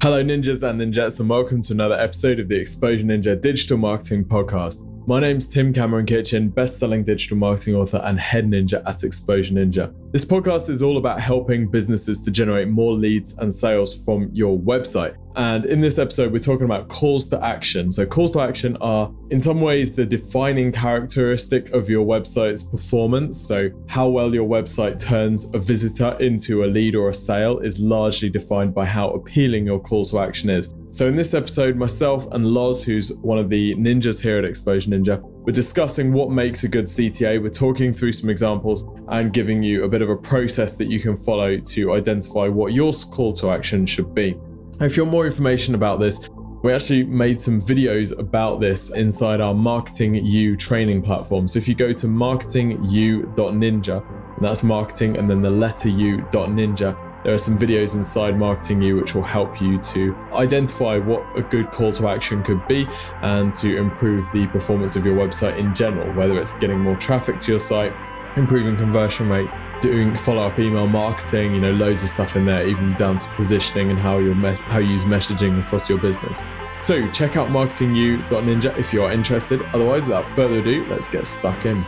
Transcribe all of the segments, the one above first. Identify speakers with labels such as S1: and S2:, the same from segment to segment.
S1: Hello, ninjas and ninjas, and welcome to another episode of the Exposure Ninja Digital Marketing Podcast. My name's Tim Cameron Kitchen, best-selling digital marketing author and head ninja at Exposure Ninja. This podcast is all about helping businesses to generate more leads and sales from your website. And in this episode, we're talking about calls to action. So, calls to action are, in some ways, the defining characteristic of your website's performance. So, how well your website turns a visitor into a lead or a sale is largely defined by how appealing your call to action is. So, in this episode, myself and Loz, who's one of the ninjas here at Exposure Ninja, we're discussing what makes a good CTA. We're talking through some examples and giving you a bit of a process that you can follow to identify what your call to action should be. If you want more information about this, we actually made some videos about this inside our Marketing You training platform. So if you go to marketingyou.ninja, and that's marketing and then the letter u.ninja, there are some videos inside Marketing You which will help you to identify what a good call to action could be and to improve the performance of your website in general, whether it's getting more traffic to your site, improving conversion rates, doing follow-up email marketing, you know, loads of stuff in there, even down to positioning and how you mes- how you use messaging across your business. So check out marketingyou.ninja if you are interested. Otherwise, without further ado, let's get stuck in.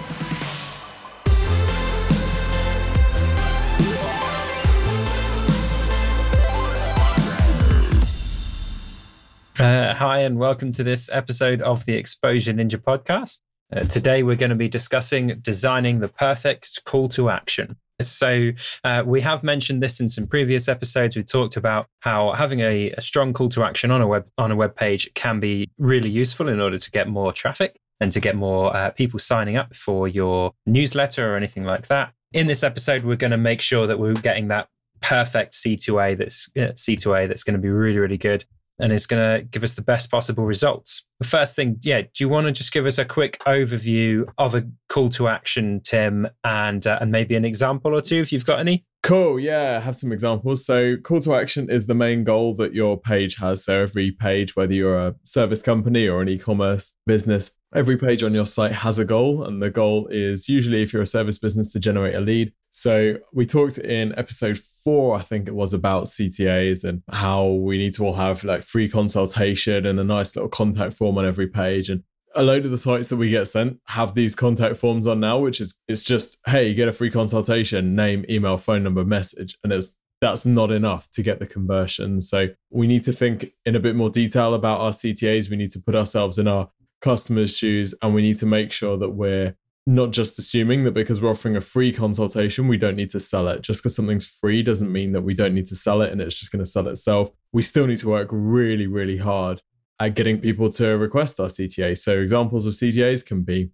S2: Uh, hi, and welcome to this episode of the Exposure Ninja podcast. Uh, today, we're going to be discussing designing the perfect call to action. So, uh, we have mentioned this in some previous episodes. We talked about how having a, a, strong call to action on a web on a web page can be really useful in order to get more traffic and to get more uh, people signing up for your newsletter or anything like that. In this episode, we're going to make sure that we're getting that perfect CTA that's uh, CTA that's going to be really really good and is going to give us the best possible results. The first thing, yeah, do you want to just give us a quick overview of a call to action, Tim, and uh, and maybe an example or two if you've got any?
S1: Cool. Yeah, I have some examples. So, call to action is the main goal that your page has. So, every page, whether you're a service company or an e commerce business, every page on your site has a goal. And the goal is usually, if you're a service business, to generate a lead. So, we talked in episode four, I think it was about CTAs and how we need to all have like free consultation and a nice little contact form on every page. And a load of the sites that we get sent have these contact forms on now, which is it's just, hey, you get a free consultation, name, email, phone number, message. And it's that's not enough to get the conversion. So we need to think in a bit more detail about our CTAs. We need to put ourselves in our customers' shoes and we need to make sure that we're not just assuming that because we're offering a free consultation, we don't need to sell it. Just because something's free doesn't mean that we don't need to sell it and it's just going to sell itself. We still need to work really, really hard at getting people to request our CTA. So, examples of CTAs can be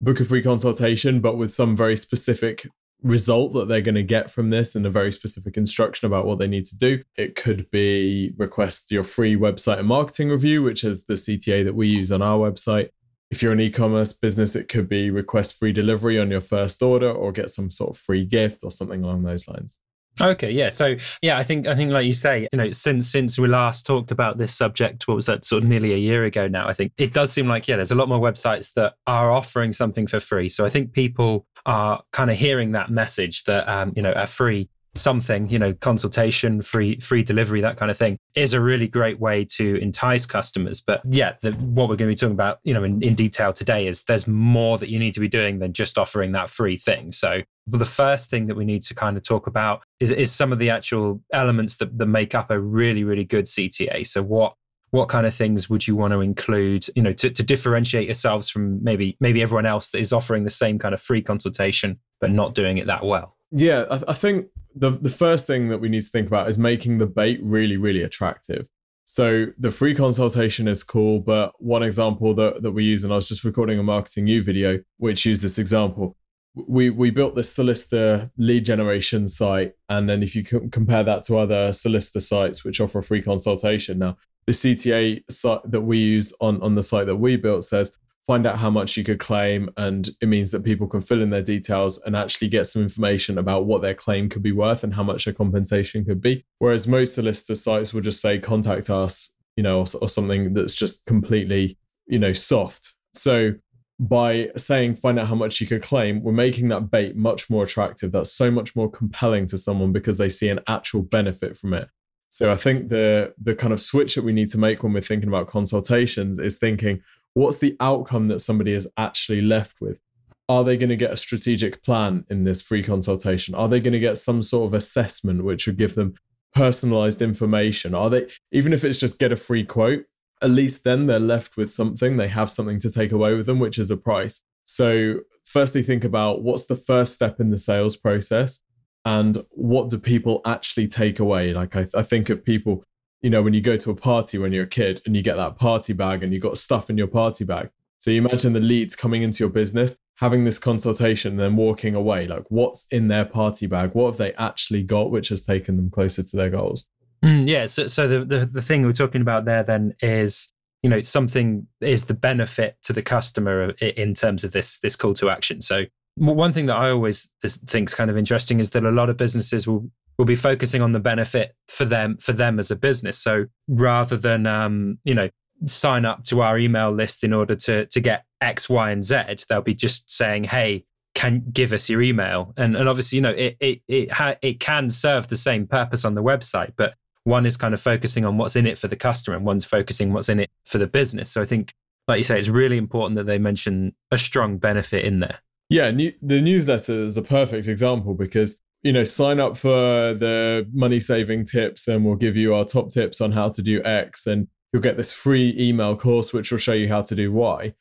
S1: book a free consultation, but with some very specific result that they're going to get from this and a very specific instruction about what they need to do. It could be request your free website and marketing review, which is the CTA that we use on our website. If you're an e-commerce business, it could be request free delivery on your first order or get some sort of free gift or something along those lines.
S2: Okay, yeah. So yeah, I think I think like you say, you know, since since we last talked about this subject, what was that sort of nearly a year ago now? I think it does seem like yeah, there's a lot more websites that are offering something for free. So I think people are kind of hearing that message that um, you know, a free something, you know, consultation, free free delivery, that kind of thing, is a really great way to entice customers. But yeah, the, what we're going to be talking about, you know, in, in detail today is there's more that you need to be doing than just offering that free thing. So the first thing that we need to kind of talk about is, is some of the actual elements that, that make up a really, really good CTA. So what what kind of things would you want to include you know to, to differentiate yourselves from maybe maybe everyone else that is offering the same kind of free consultation but not doing it that well
S1: yeah I, I think the the first thing that we need to think about is making the bait really really attractive. So the free consultation is cool, but one example that, that we use, and I was just recording a marketing you video which used this example. We we built this solicitor lead generation site, and then if you compare that to other solicitor sites which offer a free consultation, now the CTA site that we use on on the site that we built says find out how much you could claim and it means that people can fill in their details and actually get some information about what their claim could be worth and how much their compensation could be. Whereas most solicitor sites will just say contact us you know or, or something that's just completely you know soft. So by saying find out how much you could claim we're making that bait much more attractive. That's so much more compelling to someone because they see an actual benefit from it. So I think the the kind of switch that we need to make when we're thinking about consultations is thinking what's the outcome that somebody is actually left with? Are they going to get a strategic plan in this free consultation? Are they going to get some sort of assessment which would give them personalized information? Are they even if it's just get a free quote, at least then they're left with something, they have something to take away with them which is a price. So firstly think about what's the first step in the sales process and what do people actually take away like I, I, think of people you know when you go to a party when you're a kid and you get that party bag and you've got stuff in your party bag. So you imagine the leads coming into your business having this consultation and then walking away. Like what's in their party bag? What have they actually got which has taken them closer to their goals?
S2: Mm, yeah so, so the, the, the thing we're talking about there then is you know something is the benefit to the customer in terms of this this call to action. So one thing that I always think is kind of interesting is that a lot of businesses will will be focusing on the benefit for them for them as a business. So rather than um, you know sign up to our email list in order to to get X, Y, and Z, they'll be just saying, "Hey, can give us your email." And and obviously, you know, it it it ha- it can serve the same purpose on the website, but one is kind of focusing on what's in it for the customer, and one's focusing what's in it for the business. So I think, like you say, it's really important that they mention a strong benefit in there.
S1: Yeah, new, the newsletter is a perfect example because you know sign up for the money saving tips and we'll give you our top tips on how to do X and you'll get this free email course which will show you how to do Y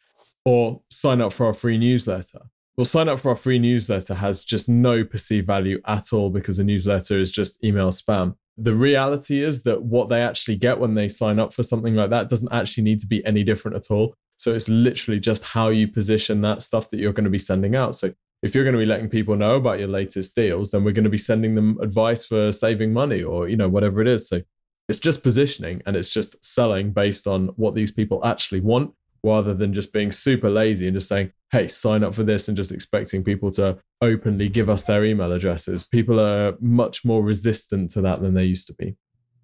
S1: or sign up for our free newsletter. Well, sign up for our free newsletter has just no perceived value at all because a newsletter is just email spam. The reality is that what they actually get when they sign up for something like that doesn't actually need to be any different at all. So it's literally just how you position that stuff that you're going to be sending out. So if you're going to be letting people know about your latest deals, then we're going to be sending them advice for saving money or, you know, whatever it is. So it's just positioning and it's just selling based on what these people actually want rather than just being super lazy and just saying, hey, sign up for this and just expecting people to openly give us their email addresses. People are much more resistant to that than they used to be.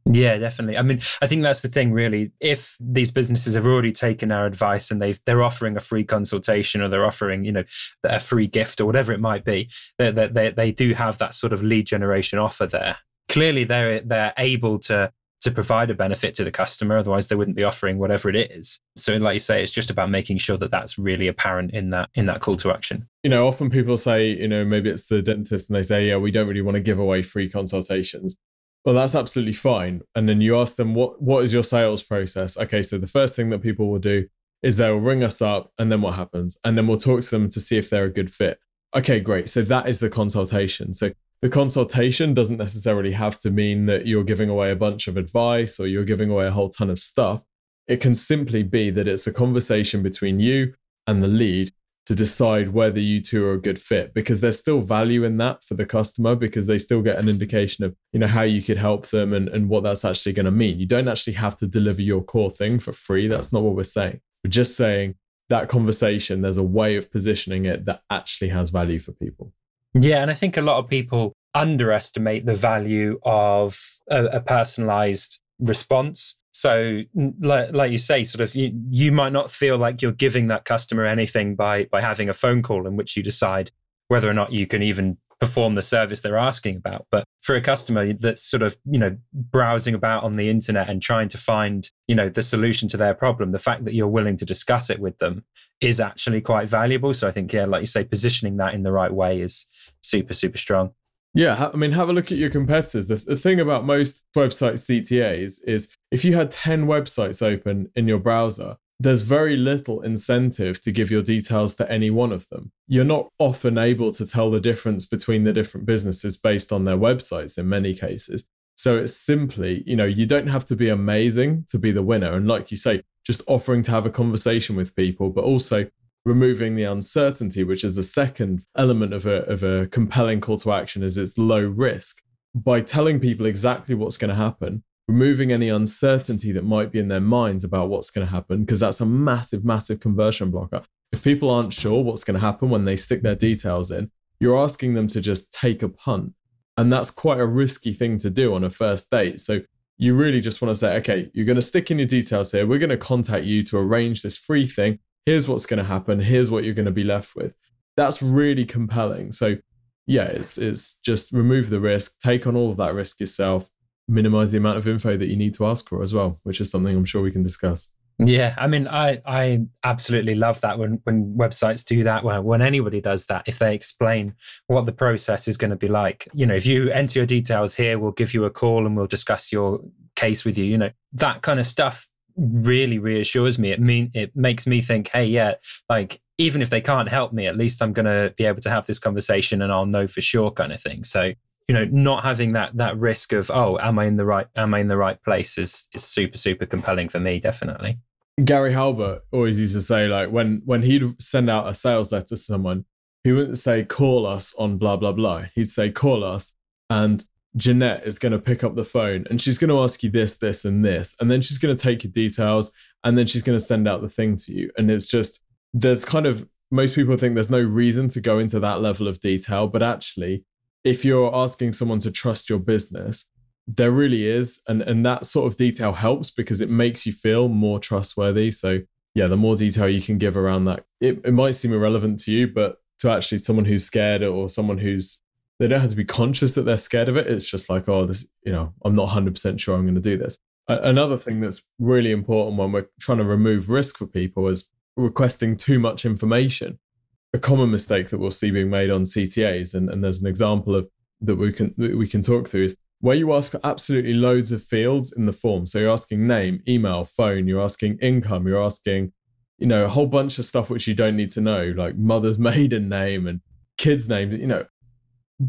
S2: Yeah, definitely. I mean, I think that's the thing, really. If these businesses have already taken our advice and they've they're offering a free consultation or they're offering, you know, a free gift or whatever it might be, they they they do have that sort of lead generation offer there. Clearly, they're they're able to to provide a benefit to the customer. Otherwise, they wouldn't be offering whatever it is. So, like you say, it's just about making sure that that's really apparent in that in that call to action.
S1: You know, often people say, you know, maybe it's the dentist, and they say, yeah, we don't really want to give away free consultations. Well, that's absolutely fine. And then you ask them, what what is your sales process? Okay, so the first thing that people will do is they'll ring us up, and then what happens? And then we'll talk to them to see if they're a good fit. Okay, great. So that is the consultation. So the consultation doesn't necessarily have to mean that you're giving away a bunch of advice or you're giving away a whole ton of stuff. It can simply be that it's a conversation between you and the lead to decide whether you two are a good fit because there's still value in that for the customer because they still get an indication of you know how you could help them and, and what that's actually going to mean. You don't actually have to deliver your core thing for free. That's not what we're saying. We're just saying that conversation there's a way of positioning it that actually has value for people.
S2: Yeah and i think a lot of people underestimate the value of a, a personalized response so, like, like, you say, sort of, you, you might not feel like you're giving that customer anything by by having a phone call in which you decide whether or not you can even perform the service they're asking about. But for a customer that's sort of, you know, browsing about on the internet and trying to find, you know, the solution to their problem, the fact that you're willing to discuss it with them is actually quite valuable. So I think, yeah, like you say, positioning that in the right way is super, super strong.
S1: Yeah, I mean, have a look at your competitors. The, the, thing about most website CTAs is if you had 10 websites open in your browser, there's very little incentive to give your details to any one of them. You're not often able to tell the difference between the different businesses based on their websites in many cases. So it's simply, you know, you don't have to be amazing to be the winner. And like you say, just offering to have a conversation with people, but also removing the uncertainty, which is the second element of a, of a compelling call to action, is it's low risk. By telling people exactly what's going to happen, removing any uncertainty that might be in their minds about what's going to happen, because that's a massive, massive conversion blocker. If people aren't sure what's going to happen when they stick their details in, you're asking them to just take a punt. And that's quite a risky thing to do on a first date. So you really just want to say, okay, you're going to stick in your details here. We're going to contact you to arrange this free thing here's what's going to happen here's what you're going to be left with that's really compelling so yeah it's it's just remove the risk take on all of that risk yourself minimize the amount of info that you need to ask for as well, which is something I'm sure we can discuss.
S2: Yeah, I mean, I I absolutely love that when when websites do that. When when anybody does that, if they explain what the process is going to be like, you know, if you enter your details here, we'll give you a call and we'll discuss your case with you. You know, that kind of stuff really reassures me. It mean it makes me think, hey, yeah, like even if they can't help me, at least I'm going to be able to have this conversation and I'll know for sure, kind of thing. So you know not having that that risk of oh am i in the right am i in the right place is is super super compelling for me definitely
S1: gary halbert always used to say like when when he'd send out a sales letter to someone he wouldn't say call us on blah blah blah he'd say call us and jeanette is going to pick up the phone and she's going to ask you this this and this and then she's going to take your details and then she's going to send out the thing to you and it's just there's kind of most people think there's no reason to go into that level of detail but actually if you're asking someone to trust your business, there really is. And, and that sort of detail helps because it makes you feel more trustworthy. So, yeah, the more detail you can give around that, it, it might seem irrelevant to you, but to actually someone who's scared or someone who's, they don't have to be conscious that they're scared of it. It's just like, oh, this, you know, I'm not 100% sure I'm going to do this. Another thing that's really important when we're trying to remove risk for people is requesting too much information a common mistake that we'll see being made on CTAs, and, and there's an example of that we can that we can talk through is where you ask for absolutely loads of fields in the form. So you're asking name, email, phone, you're asking income, you're asking, you know, a whole bunch of stuff which you don't need to know, like mother's maiden name and kids' name, you know,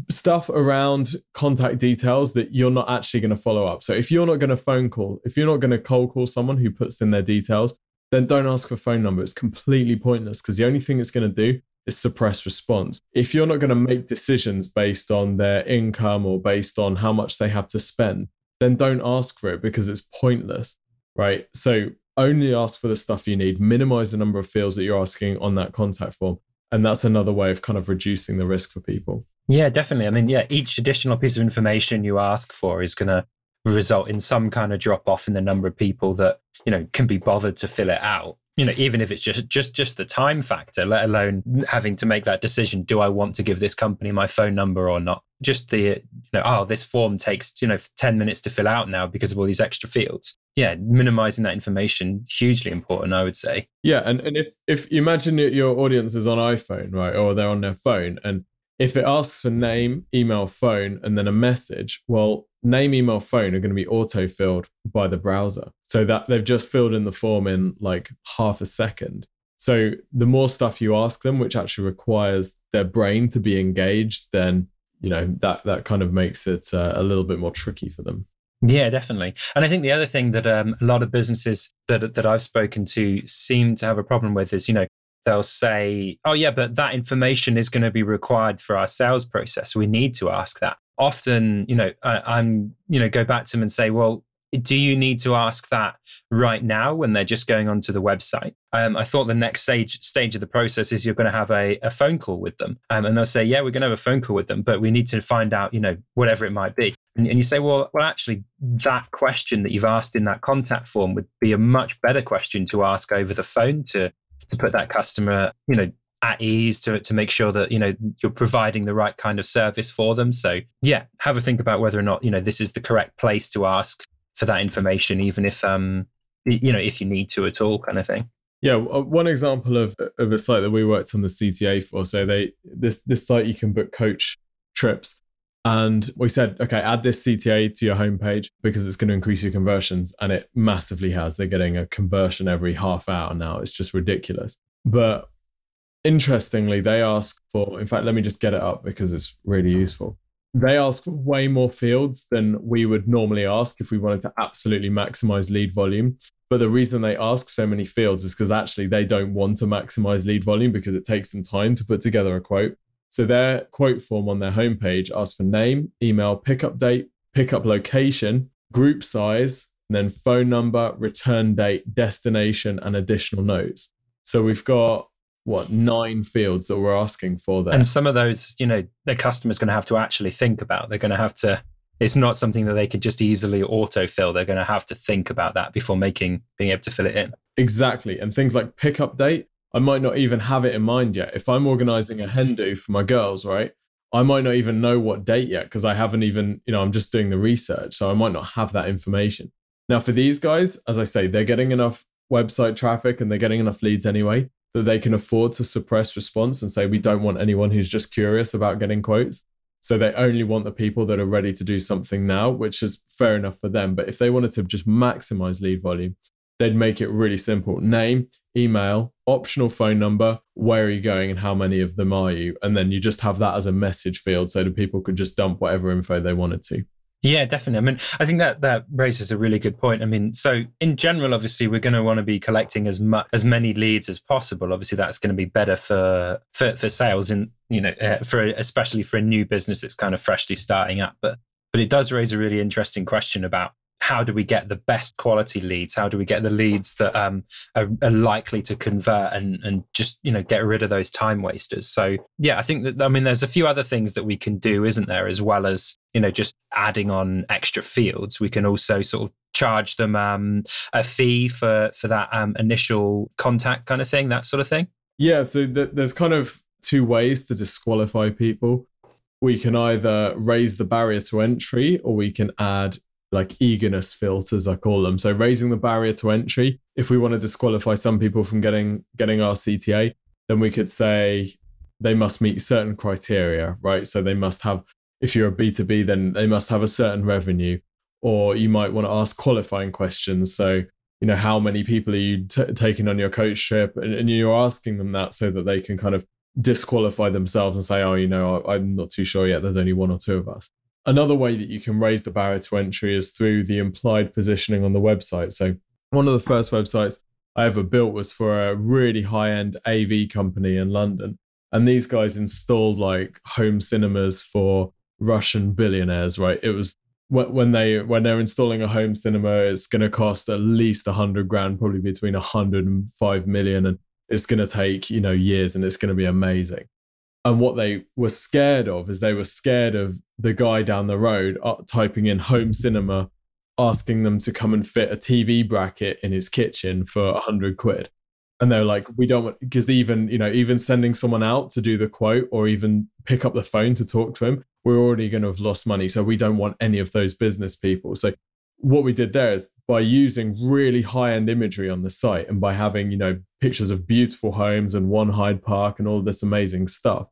S1: stuff around contact details that you're not actually going to follow up. So if you're not going to phone call, if you're not going to cold call someone who puts in their details, then don't ask for phone number. It's completely pointless because the only thing it's going to do is suppress response. If you're not going to make decisions based on their income or based on how much they have to spend, then don't ask for it because it's pointless, right? So only ask for the stuff you need, minimize the number of fields that you're asking on that contact form. And that's another way of kind of reducing the risk for people.
S2: Yeah, definitely. I mean, yeah, each additional piece of information you ask for is going to result in some kind of drop off in the number of people that, you know, can be bothered to fill it out. You know even if it's just just just the time factor let alone having to make that decision do i want to give this company my phone number or not? Just the you know oh this form takes you know 10 minutes to fill out now because of all these extra fields. Yeah minimizing that information hugely important i would say.
S1: Yeah and, and if if you imagine your audience is on iphone right or they're on their phone and if it asks for name email phone and then a message well name, email, phone are going to be auto filled by the browser. So that they've just filled in the form in like half a second. So the more stuff you ask them, which actually requires their brain to be engaged, then you know that that kind of makes it uh, a little bit more tricky for them.
S2: Yeah, definitely. And I think the other thing that um, a lot of businesses that that I've spoken to seem to have a problem with is, you know, they'll say, "Oh yeah, but that information is going to be required for our sales process. We need to ask that." often, you know, I, am you know, go back to them and say, well, do you need to ask that right now when they're just going onto the website? Um, I thought the next stage stage of the process is you're going to have a, a phone call with them, um, and they'll say, "Yeah, we're going to have a phone call with them, but we need to find out, you know, whatever it might be." And, and you say, "Well, well, actually, that question that you've asked in that contact form would be a much better question to ask over the phone to to put that customer, you know, at ease to to make sure that you know you're providing the right kind of service for them. So yeah have a think about whether or not you know this is the correct place to ask for that information even if um you know if you need to at all kind of thing.
S1: Yeah uh, one example of of a site that we worked on the cta for so they this this site you can book coach trips and we said okay add this cta to your homepage because it's going to increase your conversions and it massively has they're getting a conversion every half hour now it's just ridiculous but interestingly, they ask for, in fact, let me just get it up because it's really useful. They ask for way more fields than we would normally ask if we wanted to absolutely maximize lead volume. But the reason they ask so many fields is because actually they don't want to maximize lead volume because it takes some time to put together a quote. So their quote form on their homepage asks for name, email, pickup date, pickup location, group size, and then phone number, return date, destination, and additional notes. So we've got what nine fields that we're asking for there.
S2: And some of those, you know, the customer's going to have to actually think about. They're going to have to. It's not something that they could just easily autofill. They're going to have to think about that before making being able to fill it in.
S1: Exactly, and things like pickup date. I might not even have it in mind yet. If I'm organizing a hen do for my girls, right? I might not even know what date yet because I haven't even, you know, I'm just doing the research. So I might not have that information. Now, for these guys, as I say, they're getting enough website traffic and they're getting enough leads anyway that they can afford to suppress response and say, we don't want anyone who's just curious about getting quotes. So they only want the people that are ready to do something now, which is fair enough for them. But if they wanted to just maximize lead volume, they'd make it really simple name, email, optional phone number, where are you going and how many of them are you? And then you just have that as a message field so that people could just dump whatever info they wanted to.
S2: Yeah, definitely. I mean, I think that that raises a really good point. I mean, so in general, obviously, we're going to want to be collecting as much as many leads as possible. Obviously, that's going to be better for for, for sales, and you know, uh, for especially for a new business that's kind of freshly starting up. But but it does raise a really interesting question about how do we get the best quality leads? How do we get the leads that um, are, are, likely to convert and and just you know get rid of those time wasters? So yeah, I think that I mean there's a few other things that we can do, isn't there? As well as you know just adding on extra fields, we can also sort of charge them um, a fee for for that um, initial contact kind of thing, that sort of thing.
S1: Yeah, so th- there's kind of two ways to disqualify people. We can either raise the barrier to entry or we can add like eagerness filters i call them. So raising the barrier to entry if we want to disqualify some people from getting getting our cta then we could say they must meet certain criteria right? So they must have if you're a b2b then they must have a certain revenue or you might want to ask qualifying questions. So you know how many people are you t- taking on your coach trip? And, and you're asking them that so that they can kind of disqualify themselves and say oh you know i'm not too sure yet. There's only one or two of us Another way that you can raise the barrier to entry is through the implied positioning on the website. So, one of the first websites I ever built was for a really high end AV company in London. And these guys installed like home cinemas for Russian billionaires, right? It was when they when they're installing a home cinema, it's going to cost at least a hundred grand, probably between a hundred and five million, and it's going to take you know years, and it's going to be amazing and what they were scared of is they were scared of the guy down the road uh, typing in home cinema asking them to come and fit a tv bracket in his kitchen for 100 quid. And they're like we don't want because even you know even sending someone out to do the quote or even pick up the phone to talk to him we're already going to have lost money. So we don't want any of those business people. So what we did there is by using really high end imagery on the site and by having you know pictures of beautiful homes and one hyde park and all this amazing stuff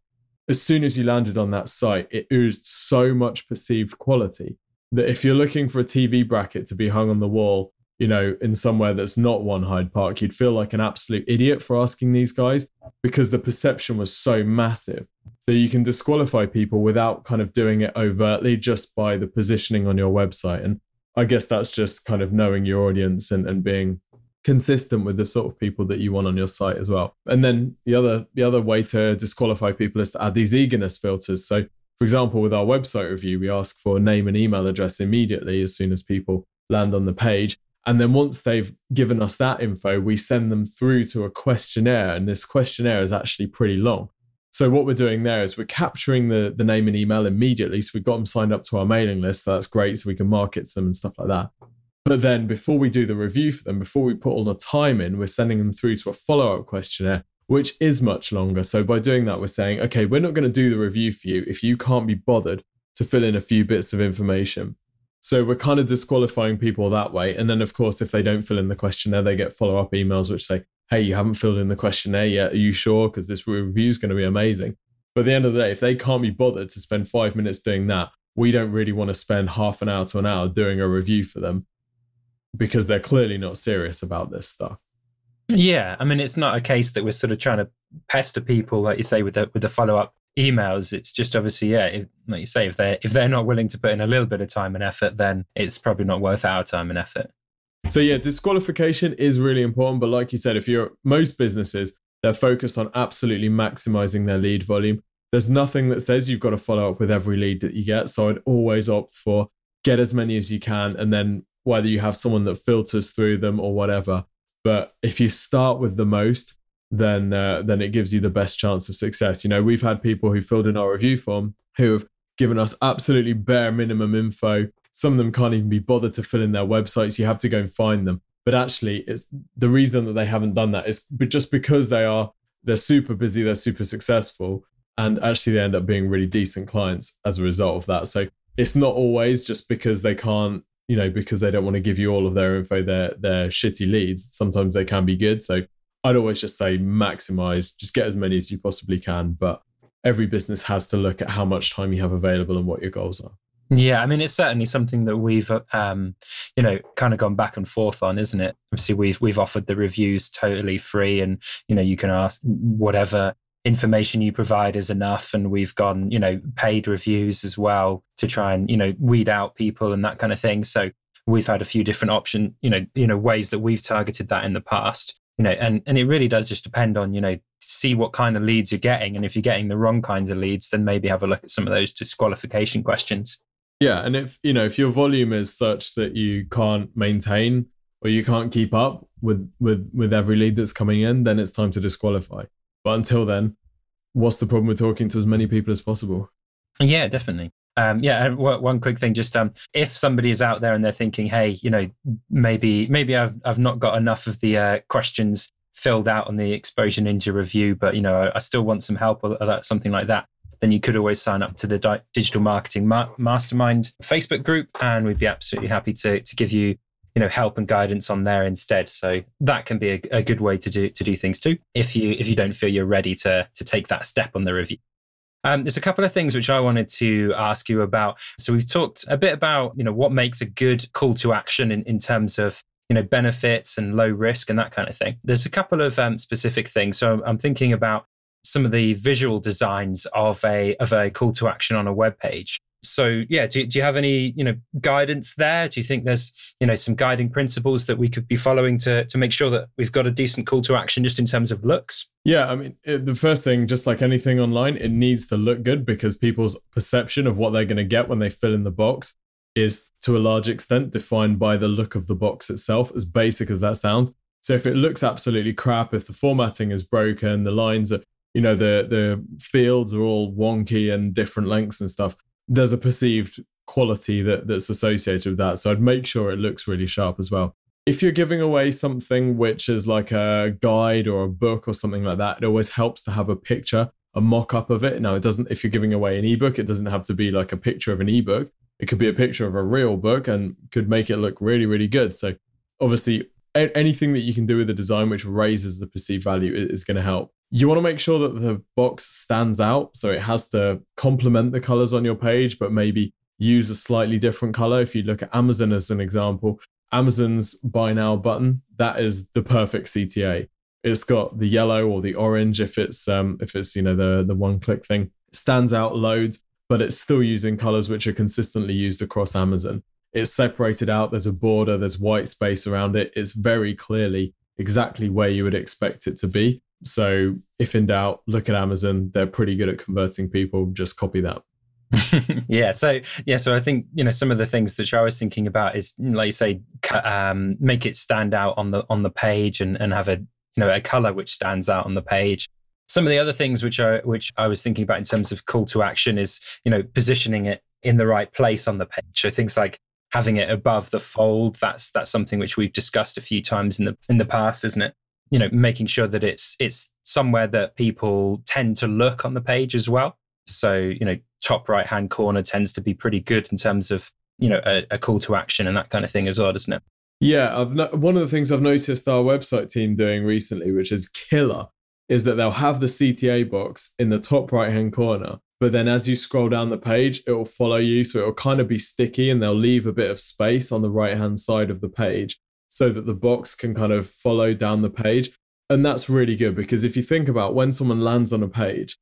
S1: as soon as you landed on that site, it oozed so much perceived quality that if you're looking for a TV bracket to be hung on the wall, you know, in somewhere that's not one Hyde Park, you'd feel like an absolute idiot for asking these guys because the perception was so massive. So you can disqualify people without kind of doing it overtly just by the positioning on your website. And I guess that's just kind of knowing your audience and, and being consistent with the sort of people that you want on your site as well. And then the other the other way to disqualify people is to add these eagerness filters. So for example, with our website review, we ask for name and email address immediately as soon as people land on the page. And then once they've given us that info, we send them through to a questionnaire. And this questionnaire is actually pretty long. So what we're doing there is we're capturing the, the name and email immediately. So we've got them signed up to our mailing list. So that's great. So we can market to them and stuff like that. But then before we do the review for them, before we put all the time in, we're sending them through to a follow up questionnaire, which is much longer. So by doing that, we're saying, okay, we're not going to do the review for you if you can't be bothered to fill in a few bits of information. So we're kind of disqualifying people that way. And then, of course, if they don't fill in the questionnaire, they get follow up emails which say, hey, you haven't filled in the questionnaire yet. Are you sure? Because this review is going to be amazing. But at the end of the day, if they can't be bothered to spend five minutes doing that, we don't really want to spend half an hour to an hour doing a review for them because they're clearly not serious about this stuff.
S2: Yeah, I mean, it's not a case that we're sort of trying to pester people, like you say, with the with the follow up emails. It's just obviously, yeah, if, like you say, if they're if they're not willing to put in a little bit of time and effort, then it's probably not worth our time and effort.
S1: So yeah, disqualification is really important. But like you said, if you're most businesses, they're focused on absolutely maximizing their lead volume. There's nothing that says you've got to follow up with every lead that you get. So I'd always opt for get as many as you can and then whether you have someone that filters through them or whatever. But if you start with the most, then uh, then it gives you the best chance of success. You know, we've had people who filled in our review form who have given us absolutely bare minimum info. Some of them can't even be bothered to fill in their websites. You have to go and find them. But actually, it's the reason that they haven't done that is just because they are they're super busy, they're super successful. And actually, they end up being really decent clients as a result of that. So it's not always just because they can't, you know, because they don't want to give you all of their info, their their shitty leads. Sometimes they can be good. So I'd always just say maximize, just get as many as you possibly can. But every business has to look at how much time you have available and what your goals are.
S2: Yeah, I mean, it's certainly something that we've, um, you know, kind of gone back and forth on, isn't it? Obviously, we've we've offered the reviews totally free, and you know, you can ask whatever information you provide is enough, and we've gone, you know, paid reviews as well to try and you know weed out people and that kind of thing. So we've had a few different option, you know, you know, ways that we've targeted that in the past you know and and it really does just depend on you know see what kind of leads you're getting and if you're getting the wrong kinds of leads then maybe have a look at some of those disqualification questions
S1: yeah and if you know if your volume is such that you can't maintain or you can't keep up with with with every lead that's coming in then it's time to disqualify but until then what's the problem with talking to as many people as possible
S2: yeah definitely um, yeah, and one quick thing, just um, if somebody is out there and they're thinking, hey, you know, maybe maybe I've I've not got enough of the uh, questions filled out on the Exposure Ninja review, but you know, I, I still want some help or, or, something like that. Then you could always sign up to the Di- Digital Marketing Ma- Mastermind Facebook group, and we'd be absolutely happy to to give you you know help and guidance on there instead so that can be a, a, good way to do to do things too if you if you don't feel you're ready to to take that step on the review um, there's a couple of things which I wanted to ask you about. So we've talked a bit about, you know, what makes a good call to action in, in terms of, you know, benefits and low risk and that kind of thing. There's a couple of um, specific things. So I'm thinking about some of the visual designs of a of a call to action on a web page so yeah do, do you have any you know guidance there? Do you think there's you know some guiding principles that we could be following to to make sure that we've got a decent call to action just in terms of looks?
S1: Yeah i mean it, the first thing just like anything online it needs to look good because people's perception of what they're going to get when they fill in the box is to a large extent defined by the look of the box itself as basic as that sounds. So if it looks absolutely crap if the formatting is broken the lines are you know the the fields are all wonky and different lengths and stuff there's a perceived quality that that's associated with that. So I'd make sure it looks really sharp as well. If you're giving away something which is like a guide or a book or something like that, it always helps to have a picture, a mock up of it. Now, it doesn't, if you're giving away an ebook, it doesn't have to be like a picture of an ebook. It could be a picture of a real book and could make it look really, really good. So, obviously, anything that you can do with the design which raises the perceived value is going to help you want to make sure that the box stands out. So it has to complement the colors on your page, but maybe use a slightly different color. If you look at Amazon as an example, Amazon's buy now button, that is the perfect CTA. It's got the yellow or the orange if it's um if it's you know the the one click thing. It stands out loads, but it's still using colors which are consistently used across Amazon. It's separated out, there's a border, there's white space around it. It's very clearly exactly where you would expect it to be. So if in doubt, look at Amazon. They're pretty good at converting people. Just copy that.
S2: yeah. So yeah. So I think you know some of the things that I was thinking about is like you say, um, make it stand out on the on the page and and have a you know a color which stands out on the page. Some of the other things which I which I was thinking about in terms of call to action is you know positioning it in the right place on the page. So things like having it above the fold. That's that's something which we've discussed a few times in the in the past, isn't it? You know making sure that it's it's somewhere that people tend to look on the page as well. So you know top right hand corner tends to be pretty good in terms of you know a, a, call to action and that kind of thing as well doesn't it?
S1: Yeah I've no- one of the things i've noticed our website team doing recently which is killer is that they'll have the cta box in the top right hand corner but then as you scroll down the page it will follow you so it will kind of be sticky and they'll leave a bit of space on the right hand side of the page so that the box can kind of follow down the page. And that's really good because if you think about when someone lands on a page,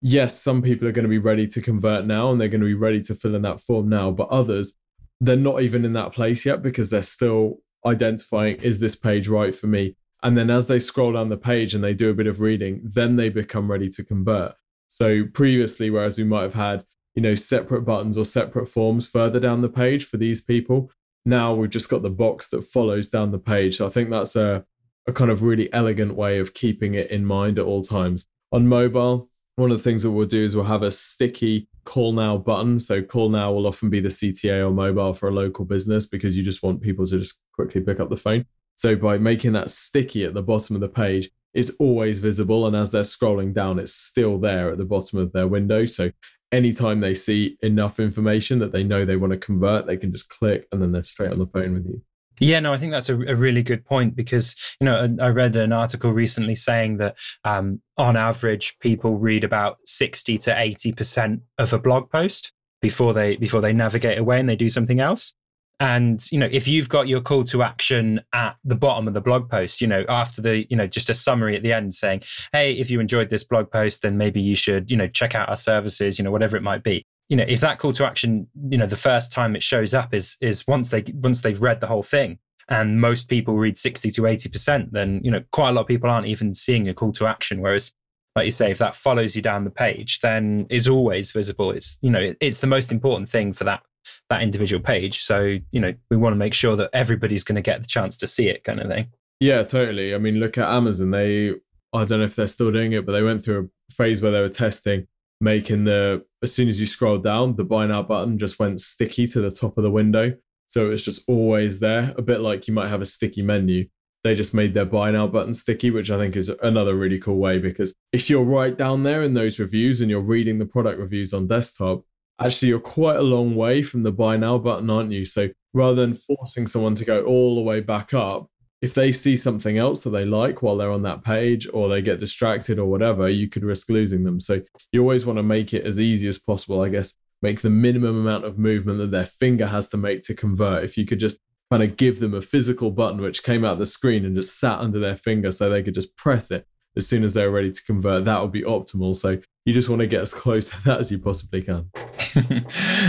S1: yes, some people are going to be ready to convert now and they're going to be ready to fill in that form now, but others, they're not even in that place yet because they're still identifying is this page right for me? And then as they scroll down the page and they do a bit of reading, then they become ready to convert. So previously, whereas we might have had, you know, separate buttons or separate forms further down the page for these people, now we've just got the box that follows down the page. So I think that's a, a kind of really elegant way of keeping it in mind at all times. On mobile, one of the things that we'll do is we'll have a sticky call now button. So call now will often be the CTA on mobile for a local business because you just want people to just quickly pick up the phone. So by making that sticky at the bottom of the page, it's always visible. And as they're scrolling down, it's still there at the bottom of their window. So anytime they see enough information that they know they want to convert, they can just click and then they're straight on the phone with you.
S2: Yeah, no, I think that's a, a, really good point because you know I read an article recently saying that um, on average people read about sixty to eighty percent of a blog post before they before they navigate away and they do something else. And you know if you've got your call to action at the bottom of the blog post, you know after the you know just a summary at the end saying, hey, if you enjoyed this blog post, then maybe you should you know check out our services, you know whatever it might be. You know if that call to action you know the first time it shows up is is once they once they've read the whole thing and most people read 60 to 80% then you know quite a lot of people aren't even seeing a call to action. Whereas like you say if that follows you down the page then is always visible. It's you know it, it's the most important thing for that that individual page so you know we want to make sure that everybody's going to get the chance to see it kind of thing
S1: yeah totally i mean look at amazon they i don't know if they're still doing it but they went through a phase where they were testing making the as soon as you scroll down, the buy now button just went sticky to the top of the window. So it's just always there, a bit like you might have a sticky menu. They just made their buy now button sticky, which I think is another really cool way because if you're right down there in those reviews and you're reading the product reviews on desktop, actually you're quite a long way from the buy now button, aren't you? So rather than forcing someone to go all the way back up, if they see something else that they like while they're on that page or they get distracted or whatever, you could risk losing them. So you always want to make it as easy as possible, I guess, make the minimum amount of movement that their finger has to make to convert. If you could just kind of give them a physical button which came out the screen and just sat under their finger so they could just press it as soon as they're ready to convert, that would be optimal. So you just want to get as close to that as you possibly can.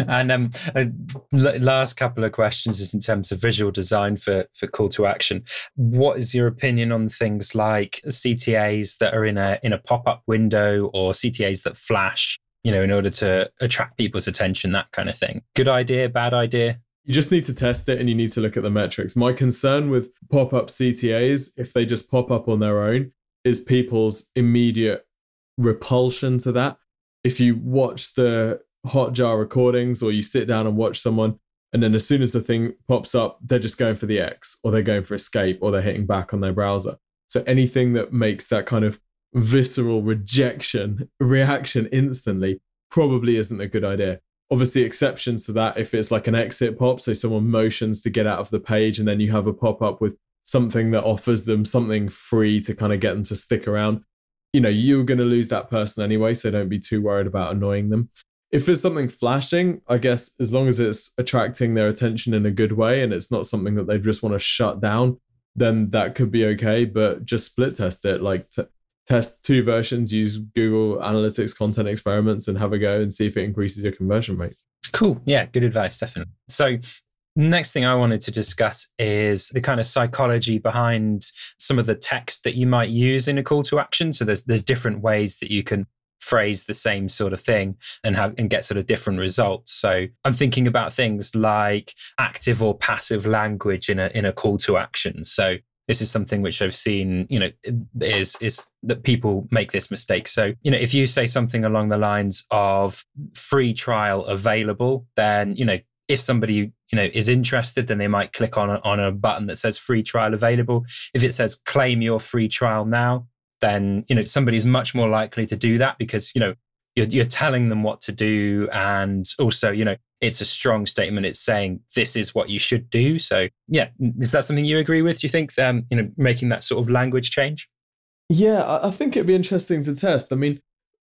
S2: and um, uh, last couple of questions is in terms of visual design for for call to action. What is your opinion on things like CTAs that are in a in a pop up window or CTAs that flash? You know, in order to attract people's attention, that kind of thing. Good idea, bad idea.
S1: You just need to test it and you need to look at the metrics. My concern with pop up CTAs, if they just pop up on their own, is people's immediate repulsion to that. If you watch the Hotjar recordings or you sit down and watch someone, and then as soon as the thing pops up, they're just going for the X or they're going for escape or they're hitting back on their browser. So anything that makes that kind of visceral rejection reaction instantly probably isn't a good idea. Obviously, exceptions to that if it's like an exit pop, so someone motions to get out of the page and then you have a pop up with something that offers them something free to kind of get them to stick around. You know, you're going to lose that person anyway, so don't be too worried about annoying them. If there's something flashing, I guess as long as it's attracting their attention in a good way and it's not something that they just want to shut down, then that could be okay. But just split test it, like t- test two versions, use Google Analytics content experiments and have a go and see if it increases your conversion rate.
S2: Cool. Yeah, good advice, Stefan. So Next thing I wanted to discuss is the kind of psychology behind some of the text that you might use in a call to action. So there's there's different ways that you can phrase the same sort of thing and have and get sort of different results. So I'm thinking about things like active or passive language in a in a call to action. So this is something which I've seen, you know, is is that people make this mistake. So, you know, if you say something along the lines of free trial available, then, you know, if somebody you know is interested then they might click on a, on a button that says free trial available. If it says claim your free trial now then you know somebody's much more likely to do that because you know you're, you're telling them what to do. And also you know it's a strong statement. It's saying this is what you should do. So yeah is that something you agree with do you think um, you know making that sort of language change?
S1: Yeah i think it'd be interesting to test. I mean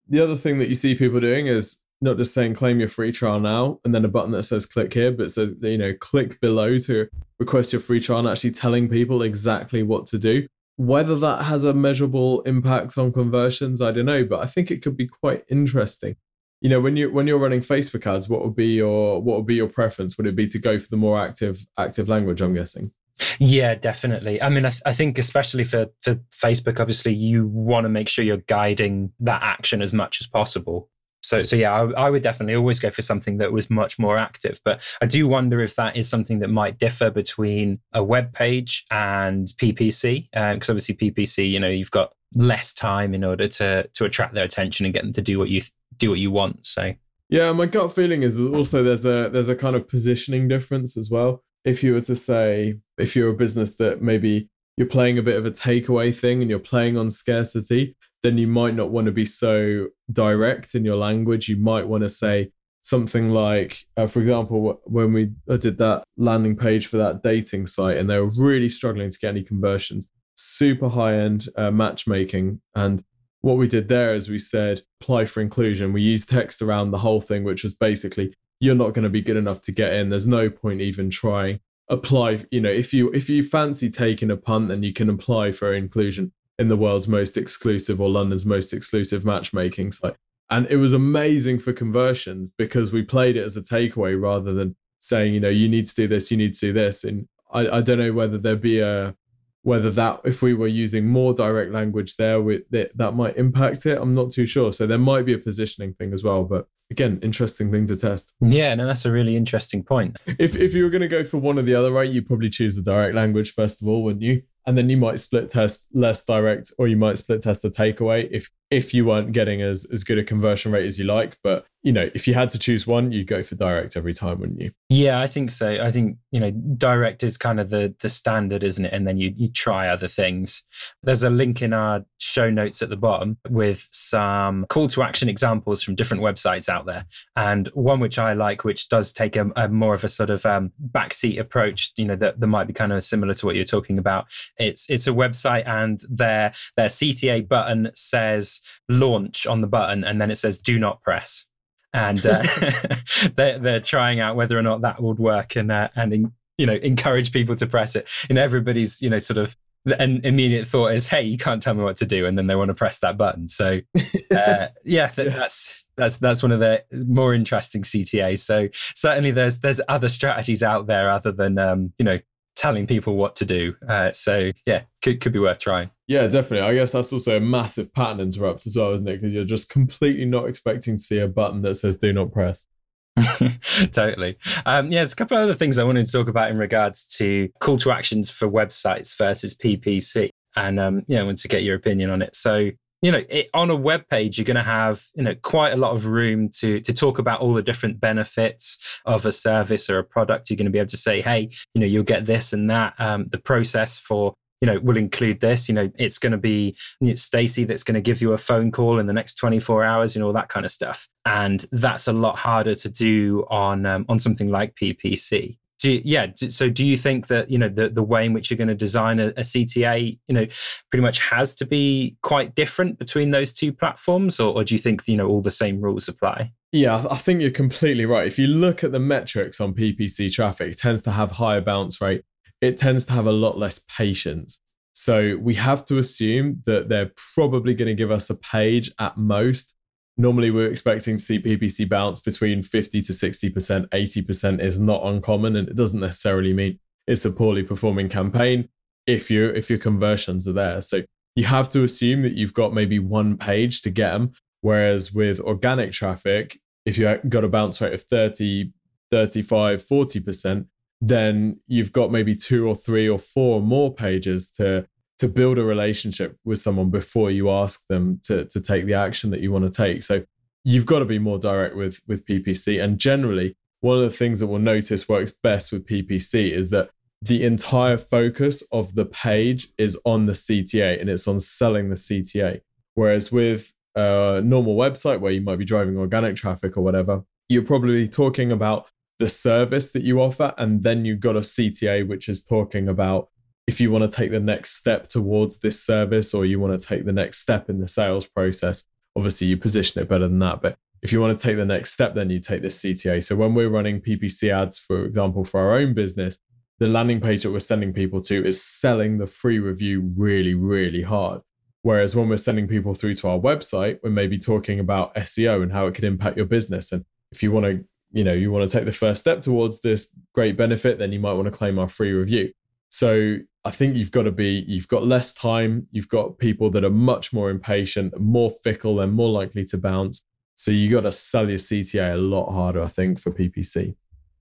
S1: the other thing that you see people doing is not just saying claim your free trial now and then a button that says click here, but says, you know, click below to request your free trial and actually telling people exactly what to do. Whether that has a measurable impact on conversions, I don't know, but I think it could be quite interesting. You know, when you when you're running Facebook ads, what would be your what would be your preference? Would it be to go for the more active active language? I'm guessing.
S2: Yeah, definitely. I mean, I, th- I, think especially for for Facebook, obviously, you want to make sure you're guiding that action as much as possible so so yeah I, I, would definitely always go for something that was much more active but i do wonder if that is something that might differ between a web page and ppc because um, obviously ppc you know you've got less time in order to to attract their attention and get them to do what you do what you want so.
S1: Yeah my gut feeling is also there's a there's a kind of positioning difference as well. If you were to say if you're a business that maybe you're playing a bit of a takeaway thing and you're playing on scarcity, then you might not want to be so direct in your language. You might want to say something like, uh, for example, when we did that landing page for that dating site and they were really struggling to get any conversions, super high end uh, matchmaking. And what we did there is we said, apply for inclusion. We used text around the whole thing, which was basically, you're not going to be good enough to get in. There's no point even trying apply you know if you if you fancy taking a punt then you can apply for inclusion in the world's most exclusive or london's most exclusive matchmaking site and it was amazing for conversions because we played it as a takeaway rather than saying you know you need to do this you need to do this and i, I don't know whether there'd be a whether that if we were using more direct language there with that, that might impact it i'm not too sure so there might be a positioning thing as well but again, interesting thing to test.
S2: Yeah, no, that's a really interesting point.
S1: If if you were going to go for one or the other, right, you'd probably choose the direct language first of all, wouldn't you? And then you might split test less direct, or you might split test the takeaway if if you weren't getting as as good a conversion rate as you like. But you know, if you had to choose one, you'd go for direct every time, wouldn't you?
S2: Yeah, I think so. I think you know, direct is kind of the the standard, isn't it? And then you you try other things. There's a link in our show notes at the bottom with some call to action examples from different websites out there, and one which I like, which does take a, a more of a sort of um, backseat approach. You know, that, that might be kind of similar to what you're talking about. It's it's a website, and their their CTA button says launch on the button, and then it says do not press. And uh, they're, they're trying out whether or not that would work and uh, and in, you know encourage people to press it. And everybody's you know sort of an immediate thought is hey you can't tell me what to do and then they want to press that button. So uh, yeah, th- yeah, that's that's that's one of the more interesting ctas so certainly there's there's other strategies out there other than um, you know telling people what to do. Uh, so yeah, could could be worth trying.
S1: Yeah, definitely. I guess that's also a massive pattern interrupt as well, isn't it? Because you're just completely not expecting to see a button that says "Do not press."
S2: totally. Um, yeah, there's a couple of other things I wanted to talk about in regards to call to actions for websites versus PPC, and um, yeah, I want to get your opinion on it. So you know, it, on a web page, you're going to have, you know, quite a lot of room to to talk about all the different benefits of a service or a product. You're going to be able to say, hey, you know, you'll get this and that. Um, the process for you know will include this you know it's going to be stacy that's going to give you a phone call in the next 24 hours you know all that kind of stuff and that's a lot harder to do on um, on something like ppc do, yeah. So, do you think that you know the the way in which you're going to design a, a, CTA, you know, pretty much has to be quite different between those two platforms, or, or do you think you know all the same rules apply?
S1: Yeah, I think you're completely right. If you look at the metrics on PPC traffic, it tends to have higher bounce rate. It tends to have a lot less patience. So we have to assume that they're probably going to give us a page at most normally we're expecting to see PPC bounce between 50 to 60%. 80% is not uncommon, and it doesn't necessarily mean it's a poorly performing campaign if you if your conversions are there. So you have to assume that you've got maybe one page to get them. Whereas with organic traffic, if you got a bounce rate of 30, 35, 40%, then you've got maybe two or three or four more pages to to build a relationship with someone before you ask them to to take the action that you want to take. So you've got to be more direct with with PPC. And generally, one of the things that we'll notice works best with PPC is that the entire focus of the page is on the CTA and it's on selling the CTA. Whereas with a normal website where you might be driving organic traffic or whatever, you're probably talking about the service that you offer, and then you've got a CTA which is talking about if you want to take the next step towards this service or you want to take the next step in the sales process, obviously you position it better than that. But if you want to take the next step, then you take this CTA. So when we're running PPC ads, for example, for our own business, the landing page that we're sending people to is selling the free review really, really hard. Whereas when we're sending people through to our website, we're maybe talking about SEO and how it could impact your business. And if you want to, you know, you want to take the first step towards this great benefit, then you might want to claim our free review. So I think you've got to be, you've got less time, you've got people that are much more impatient, more fickle, and more likely to bounce. So you got to sell your CTA a lot harder, I think, for PPC.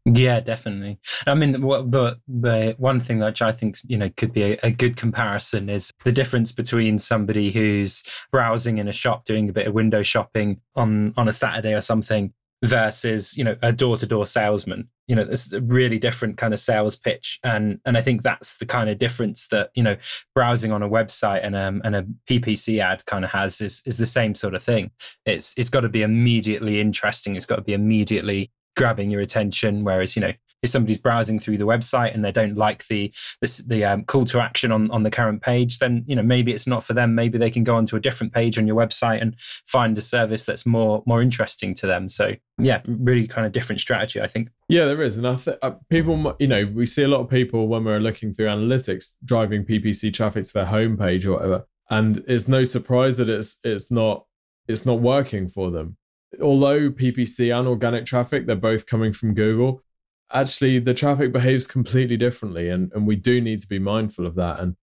S2: Yeah, definitely. I mean, the the one thing which I think you know could be a, a, good comparison is the difference between somebody who's browsing in a shop, doing a bit of window shopping on on a Saturday or something, versus you know a door-to-door salesman. You know is a really different kind of sales pitch. And and i think that's the kind of difference that you know browsing on a website and um and a ppc ad kind of has is is the same sort of thing. It's it's got to be immediately interesting. It's got to be immediately grabbing your attention. Whereas you know if somebody's browsing through the website and they don't like the the, the um, call to action on, on the current page, then you know maybe it's not for them. Maybe they can go onto a different page on your website and find a service that's more more interesting to them. So yeah, really kind of different strategy, I think.
S1: Yeah, there is, and I think uh, people, you know, we see a lot of people when we're looking through analytics driving PPC traffic to their homepage or whatever, and it's no surprise that it's it's not it's not working for them although PPC and organic traffic, they're both coming from Google, actually the traffic behaves completely differently and, and we do need to be mindful of that. And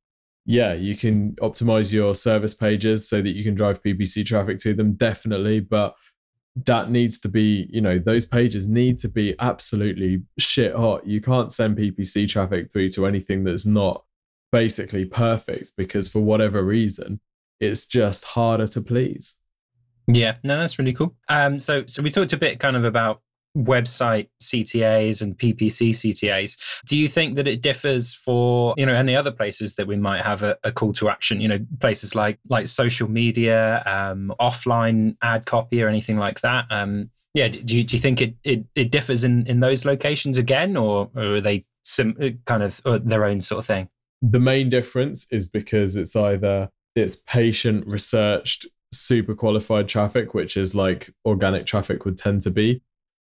S1: yeah you can optimize your service pages so that you can drive ppc traffic to them definitely but that needs to be you know those pages need to be absolutely shit hot. You can't send ppc traffic through to anything that's not basically perfect because for whatever reason it's just harder to please.
S2: Yeah no that's really cool. Um so so we talked a bit kind of about website CTAs and PPC CTAs. Do you think that it differs for you know any other places that we might have a, a call to action? You know, places like like social media, um, offline ad copy, or anything like that. Um, yeah, do you, do you think it, it, it differs in, in those locations again, or, or are they some uh, kind of uh, their own sort of thing?
S1: The main difference is because it's either it's patient researched super qualified traffic which is like organic traffic would tend to be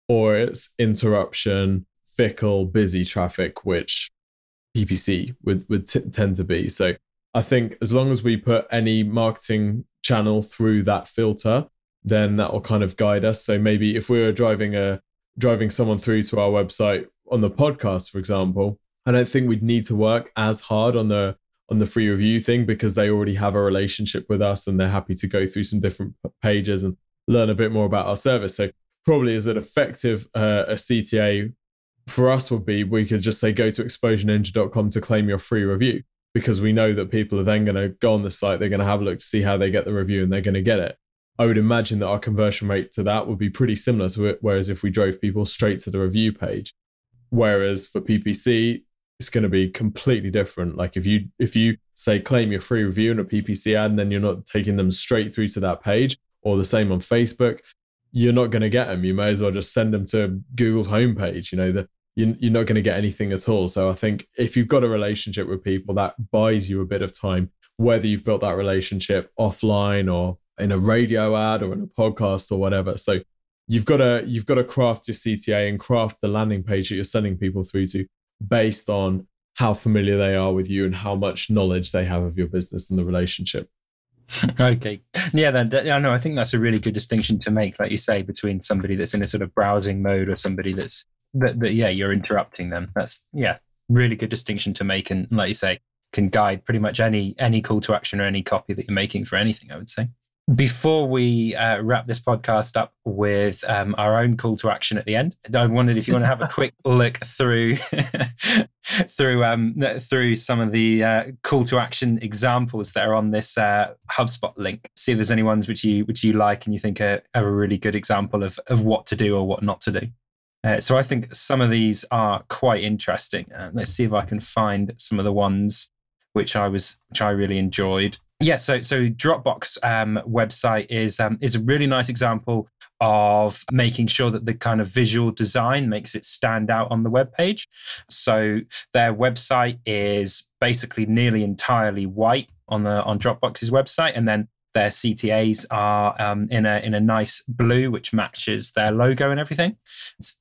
S1: or it's interruption, fickle, busy traffic, which PPC would, would t- tend to be. So I think as long as we put any marketing channel through that filter, then that will kind of guide us. So maybe if we were driving a driving someone through to our website on the podcast, for example, I don't think we'd need to work as hard on the on the free review thing because they already have a relationship with us and they're happy to go through some different pages and learn a bit more about our service. So probably as an effective uh, a CTA for us would be we could just say go to exposureninja.com to claim your free review because we know that people are then going to go on the site, they're going to have a look to see how they get the review and they're going to get it. I would imagine that our conversion rate to that would be pretty similar to it. Whereas if we drove people straight to the review page, whereas for PPC, it's going to be completely different. Like if you if you say claim your free review in a PPC ad, and then you're not taking them straight through to that page, or the same on Facebook, you're not going to get them. You may as well just send them to Google's homepage. You know, the, you, you're not going to get anything at all. So I think if you've got a relationship with people, that buys you a bit of time, whether you've built that relationship offline or in a radio ad or in a podcast or whatever. So you've got to you've got to craft your CTA and craft the landing page that you're sending people through to based on how familiar they are with you and how much knowledge they have of your business and the relationship.
S2: okay. Yeah, then I know. I think that's a really good distinction to make, like you say, between somebody that's in a sort of browsing mode or somebody that's that, that yeah, you're interrupting them. That's yeah, really good distinction to make, and like you say, can guide pretty much any any call to action or any copy that you're making for anything. I would say. Before we uh, wrap this podcast up with um, our own call to action at the end, I wondered if you want to have a quick look through through um, through some of the uh, call to action examples that are on this uh, HubSpot link. See if there's any ones which you which you like and you think are, are a really good example of of what to do or what not to do. Uh, so I think some of these are quite interesting. Uh, let's see if I can find some of the ones which I was which I really enjoyed. Yeah, so so Dropbox um, website is um, is a really nice example of making sure that the kind of visual design makes it stand out on the web page. So their website is basically nearly entirely white on the on Dropbox's website, and then their CTAs are um, in a in a nice blue, which matches their logo and everything.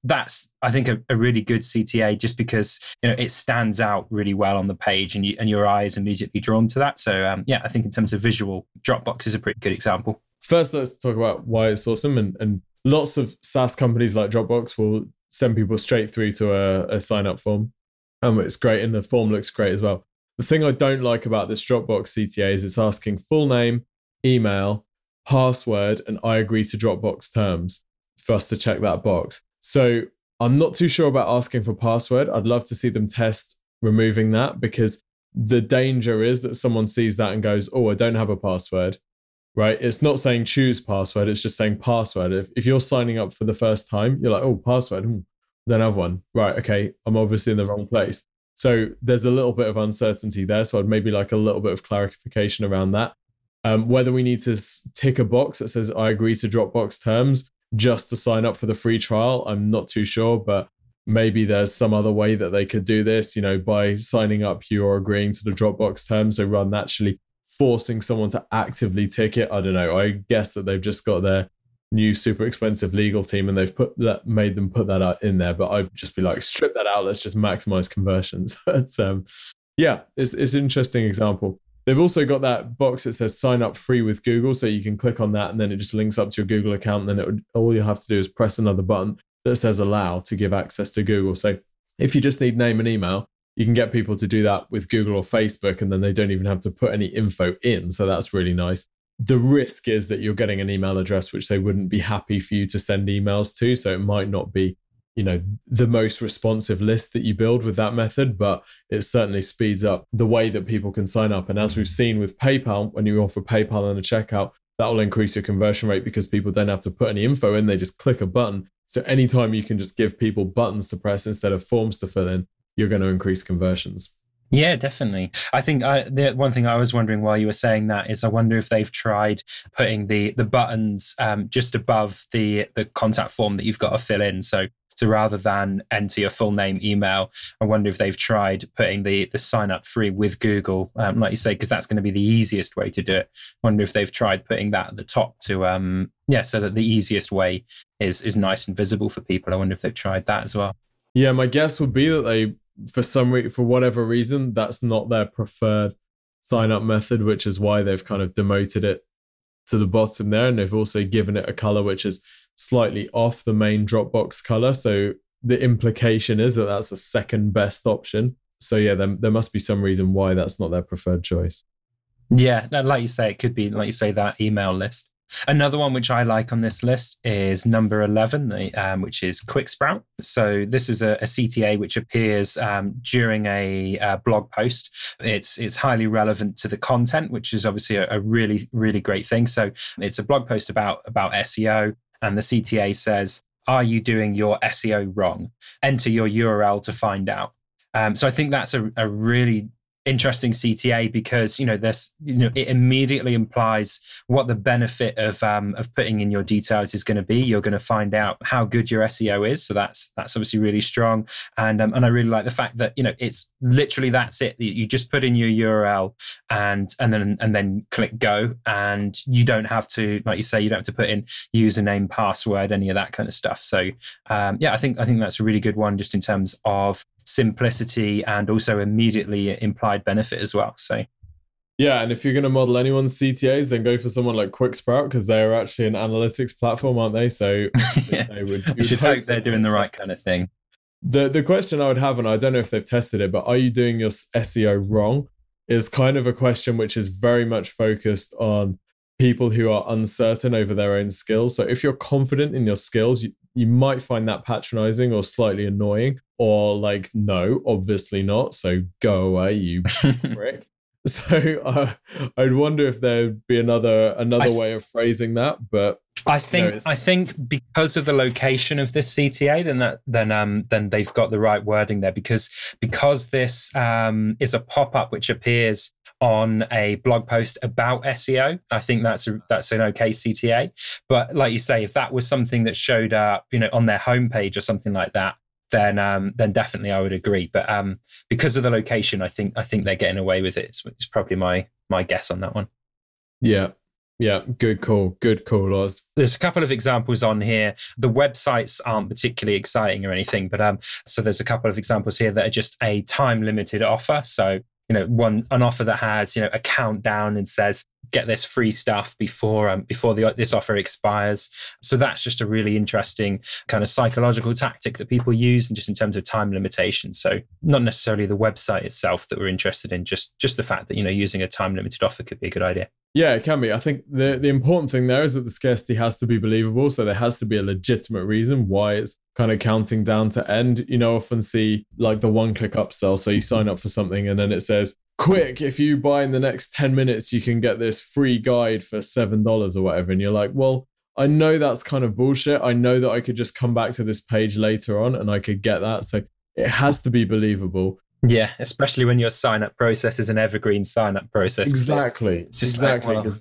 S2: That's I think a, a, really good CTA just because you know it stands out really well on the page, and you and your eyes immediately drawn to that. So um, yeah, I think in terms of visual, Dropbox is a pretty good example.
S1: First, let's talk about why it's awesome, and, and lots of SaaS companies like Dropbox will send people straight through to a, a sign up form. Um, it's great, and the form looks great as well. The thing I don't like about this Dropbox CTA is it's asking full name, email, password, and I agree to Dropbox terms for us to check that box. So I'm not too sure about asking for password. I'd love to see them test removing that because the danger is that someone sees that and goes, Oh, I don't have a password. right? It's not saying choose password, it's just saying password. If, if you're signing up for the first time, you're like, oh, password, hmm, don't have one. Right, okay, I'm obviously in the wrong place. So there's a little bit of uncertainty there. So I'd maybe like a little bit of clarification around that. Um, whether we need to tick a box that says I agree to Dropbox terms just to sign up for the free trial, I'm not too sure, but maybe there's some other way that they could do this. You know, by signing up, you're agreeing to the Dropbox terms. So rather than actually forcing someone to actively tick it, I don't know. I guess that they've just got their new super expensive legal team and they've put that made them put that out in there. But I'd just be like, strip that out. Let's just maximize conversions. it's um yeah, it's it's an interesting example. They've also got that box that says sign up free with Google. So you can click on that and then it just links up to your Google account. And then it would, all you have to do is press another button that says allow to give access to Google. So if you just need name and email, you can get people to do that with Google or Facebook, and then they don't even have to put any info in. So that's really nice. The risk is that you're getting an email address which they wouldn't be happy for you to send emails to. So it might not be you know the most responsive list that you build with that method but it certainly speeds up the way that people can sign up and as we've seen with paypal when you offer paypal and a checkout that will increase your conversion rate because people don't have to put any info in they just click a button so anytime you can just give people buttons to press instead of forms to fill in you're going to increase conversions
S2: yeah, definitely. I think I, the one thing I was wondering while you were saying that is, I wonder if they've tried putting the the buttons um, just above the the contact form that you've got to fill in. So so rather than enter your full name, email, I wonder if they've tried putting the the sign up free with Google, um, like you say, because that's going to be the easiest way to do it. I wonder if they've tried putting that at the top to um yeah, so that the easiest way is is nice and visible for people. I wonder if they've tried that as well.
S1: Yeah, my guess would be that they, for some re- for whatever reason, that's not their preferred sign up method, which is why they've kind of demoted it to the bottom there, and they've also given it a color which is slightly off the main Dropbox color. So the implication is that that's the second best option. So yeah, there, there must be some reason why that's not their preferred choice.
S2: Yeah, like you say, it could be like you say that email list. Another one which I like on this list is number 11, um, which is QuickSprout. So this is a, a CTA which appears um, during a, a, blog post. It's it's highly relevant to the content, which is obviously a, a, really really great thing. So it's a blog post about about SEO and the CTA says, Are you doing your SEO wrong? Enter your URL to find out. Um, so I think that's a, a really interesting CTA because you know this you know it immediately implies what the benefit of um, of putting in your details is going to be. You're going to find out how good your SEO is, so that's that's obviously really strong. And um, and I really like the fact that you know it's literally that's it. You just put in your URL and and then and then click go, and you don't have to like you say you don't have to put in username, password, any of that kind of stuff. So um, yeah, I think I think that's a really good one just in terms of simplicity and also immediately implied benefit as well. So
S1: yeah, and if you're going to model anyone's CTAs, then go for someone like QuickSprout because they are actually an analytics platform, aren't they? So
S2: yeah. they would, you should hope, hope they're doing the right kind of thing.
S1: The the question I would have, and I don't know if they've tested it, but are you doing your SEO wrong? Is kind of a question which is very much focused on people who are uncertain over their own skills. So if you're confident in your skills, you, might find that patronizing or slightly annoying or like no obviously not. So go away you prick. So uh, i'd wonder if there'd be another another th- way of phrasing that but
S2: i think i think because of the location of this cta then that then um then they've got the right wording there because because this um is a pop-up which appears on a blog post about SEO. I think that's a, that's an okay CTA. But like you say, if that was something that showed up, you know, on their homepage or something like that, then um, then definitely I would agree. But um, because of the location, I think I think they're getting away with it. It's, it's probably my my guess on that one.
S1: Yeah, yeah, good call. Good call, Oz.
S2: There's a couple of examples on here. The websites aren't particularly exciting or anything, but um, so there's a couple of examples here that are just a time limited offer. So you know one an offer that has you know a countdown and says get this free stuff before um, before the, this offer expires so that's just a really interesting kind of psychological tactic that people use and just in terms of time limitation so not necessarily the website itself that we're interested in just just the fact that you know using a time limited offer could be a good idea
S1: yeah, it can be. I think the the important thing there is that the scarcity has to be believable. So there has to be a legitimate reason why it's kind of counting down to end. You know, often see like the one click upsell. So you sign up for something and then it says quick, if you buy in the next 10 minutes, you can get this free guide for $7 or whatever. And you're like, well, I know that's kind of bullshit. I know that I could just come back to this page later on and I could get that. So it has to be believable.
S2: Yeah, especially when your sign up process is an evergreen sign up process.
S1: Exactly. Exactly. Like, well,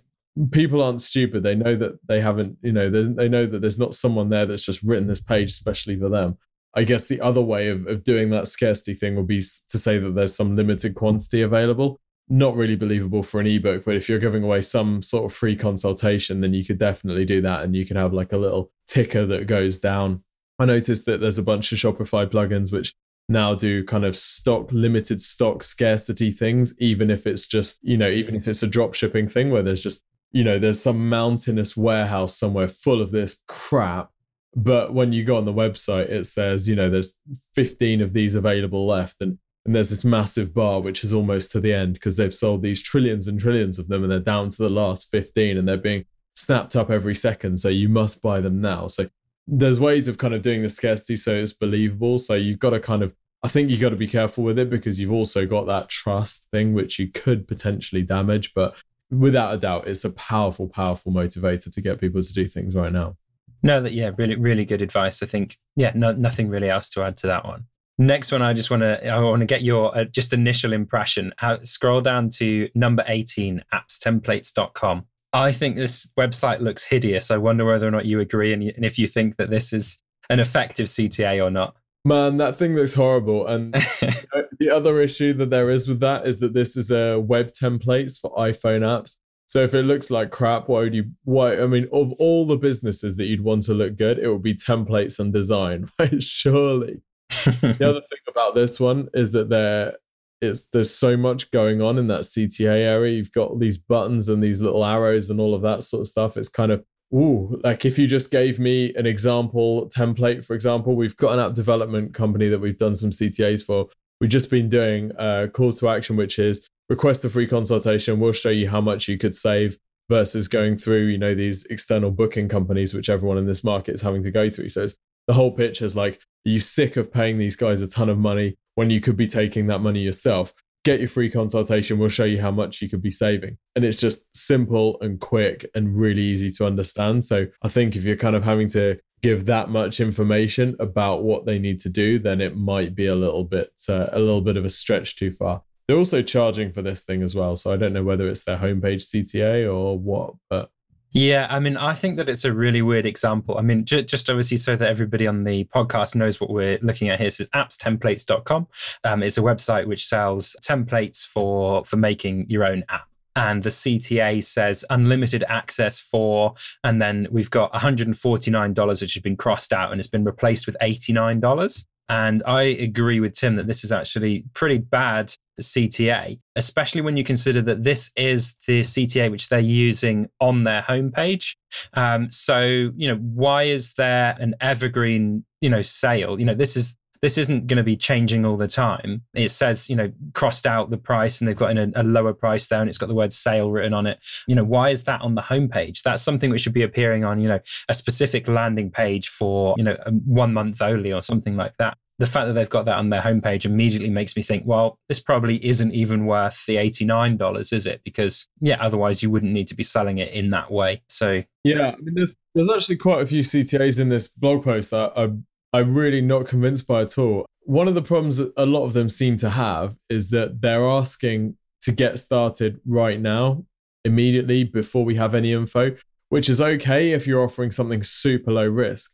S1: people aren't stupid. They know that they haven't, you know, they know that there's not someone there that's just written this page especially for them. I guess the other way of, of doing that scarcity thing would be to say that there's some limited quantity available. Not really believable for an ebook, but if you're giving away some sort of free consultation, then you could definitely do that and you can have like a little ticker that goes down. I noticed that there's a bunch of Shopify plugins which now do kind of stock limited stock scarcity things even if it's just you know even if it's a drop shipping thing where there's just you know, there's some mountainous warehouse somewhere full of this crap. But when you go on the website, it says, you know, there's 15 of these available left. And, and there's this massive bar, which is almost to the end because they've sold these trillions and trillions of them and they're down to the last 15 and they're being snapped up every second. So you must buy them now. So there's ways of kind of doing the scarcity so it's believable. So you've got to kind of, I think you've got to be careful with it because you've also got that trust thing, which you could potentially damage. But without a doubt, it's a powerful, powerful motivator to get people to do things right now.
S2: No, that yeah, really, really good advice. I think yeah, no, nothing really else to add to that one. Next one, I just want to I want to get your uh, just initial impression. Uh, scroll down to number eighteen, appstemplates.com. I think this website looks hideous. I wonder whether or not you agree and, and if you think that this is an effective CTA or not.
S1: Man, that thing looks horrible. And the other issue that there is with that is that this is a web templates for iPhone apps. So if it looks like crap, why would you? Why? I mean, of all the businesses that you'd want to look good, it would be templates and design, right? Surely. the other thing about this one is that there it's there's so much going on in that CTA area. You've got these buttons and these little arrows and all of that sort of stuff. It's kind of Ooh, like if you just gave me an example template, for example, we've got an app development company that we've done some CTAs for. We've just been doing a call to action, which is request a free consultation. We'll show you how much you could save versus going through, you know, these external booking companies, which everyone in this market is having to go through. So the whole pitch is like, are you sick of paying these guys a ton of money when you could be taking that money yourself? get your free consultation. We'll show you how much you could be saving. And it's just simple and quick and really easy to understand. So I think if you're kind of having to give that much information about what they need to do, then it might be a little bit uh, a little bit of a stretch too far. They're also charging for this thing as well. So I don't know whether it's their homepage CTA or what, but
S2: yeah, I mean, I think that it's a really weird example. I mean, just obviously so that everybody on the podcast knows what we're looking at here. This is appstemplates.com. Um, it's a website which sells templates for for making your own app. And the CTA says unlimited access for, and then we've got $149, which has been crossed out and it's been replaced with $89. And I agree with Tim that this is actually pretty bad CTA, especially when you consider that this is the CTA which they're using on their homepage. Um, so, you know, why is there an evergreen, you know, sale? You know, this is this isn't going to be changing all the time. It says, you know, crossed out the price and they've got a, a, lower price there and it's got the word sale written on it. You know, why is that on the homepage? That's something which should be appearing on, you know, a specific landing page for, you know, one month only or something like that the fact that they've got that on their homepage immediately makes me think, well, this probably isn't even worth the $89, is it? Because, yeah, otherwise you wouldn't need to be selling it in that way. So,
S1: yeah, I mean, there's, there's actually quite a few CTAs in this blog post that I, I'm really not convinced by at all. One of the problems that a lot of them seem to have is that they're asking to get started right now, immediately before we have any info, which is okay if you're offering something super low risk.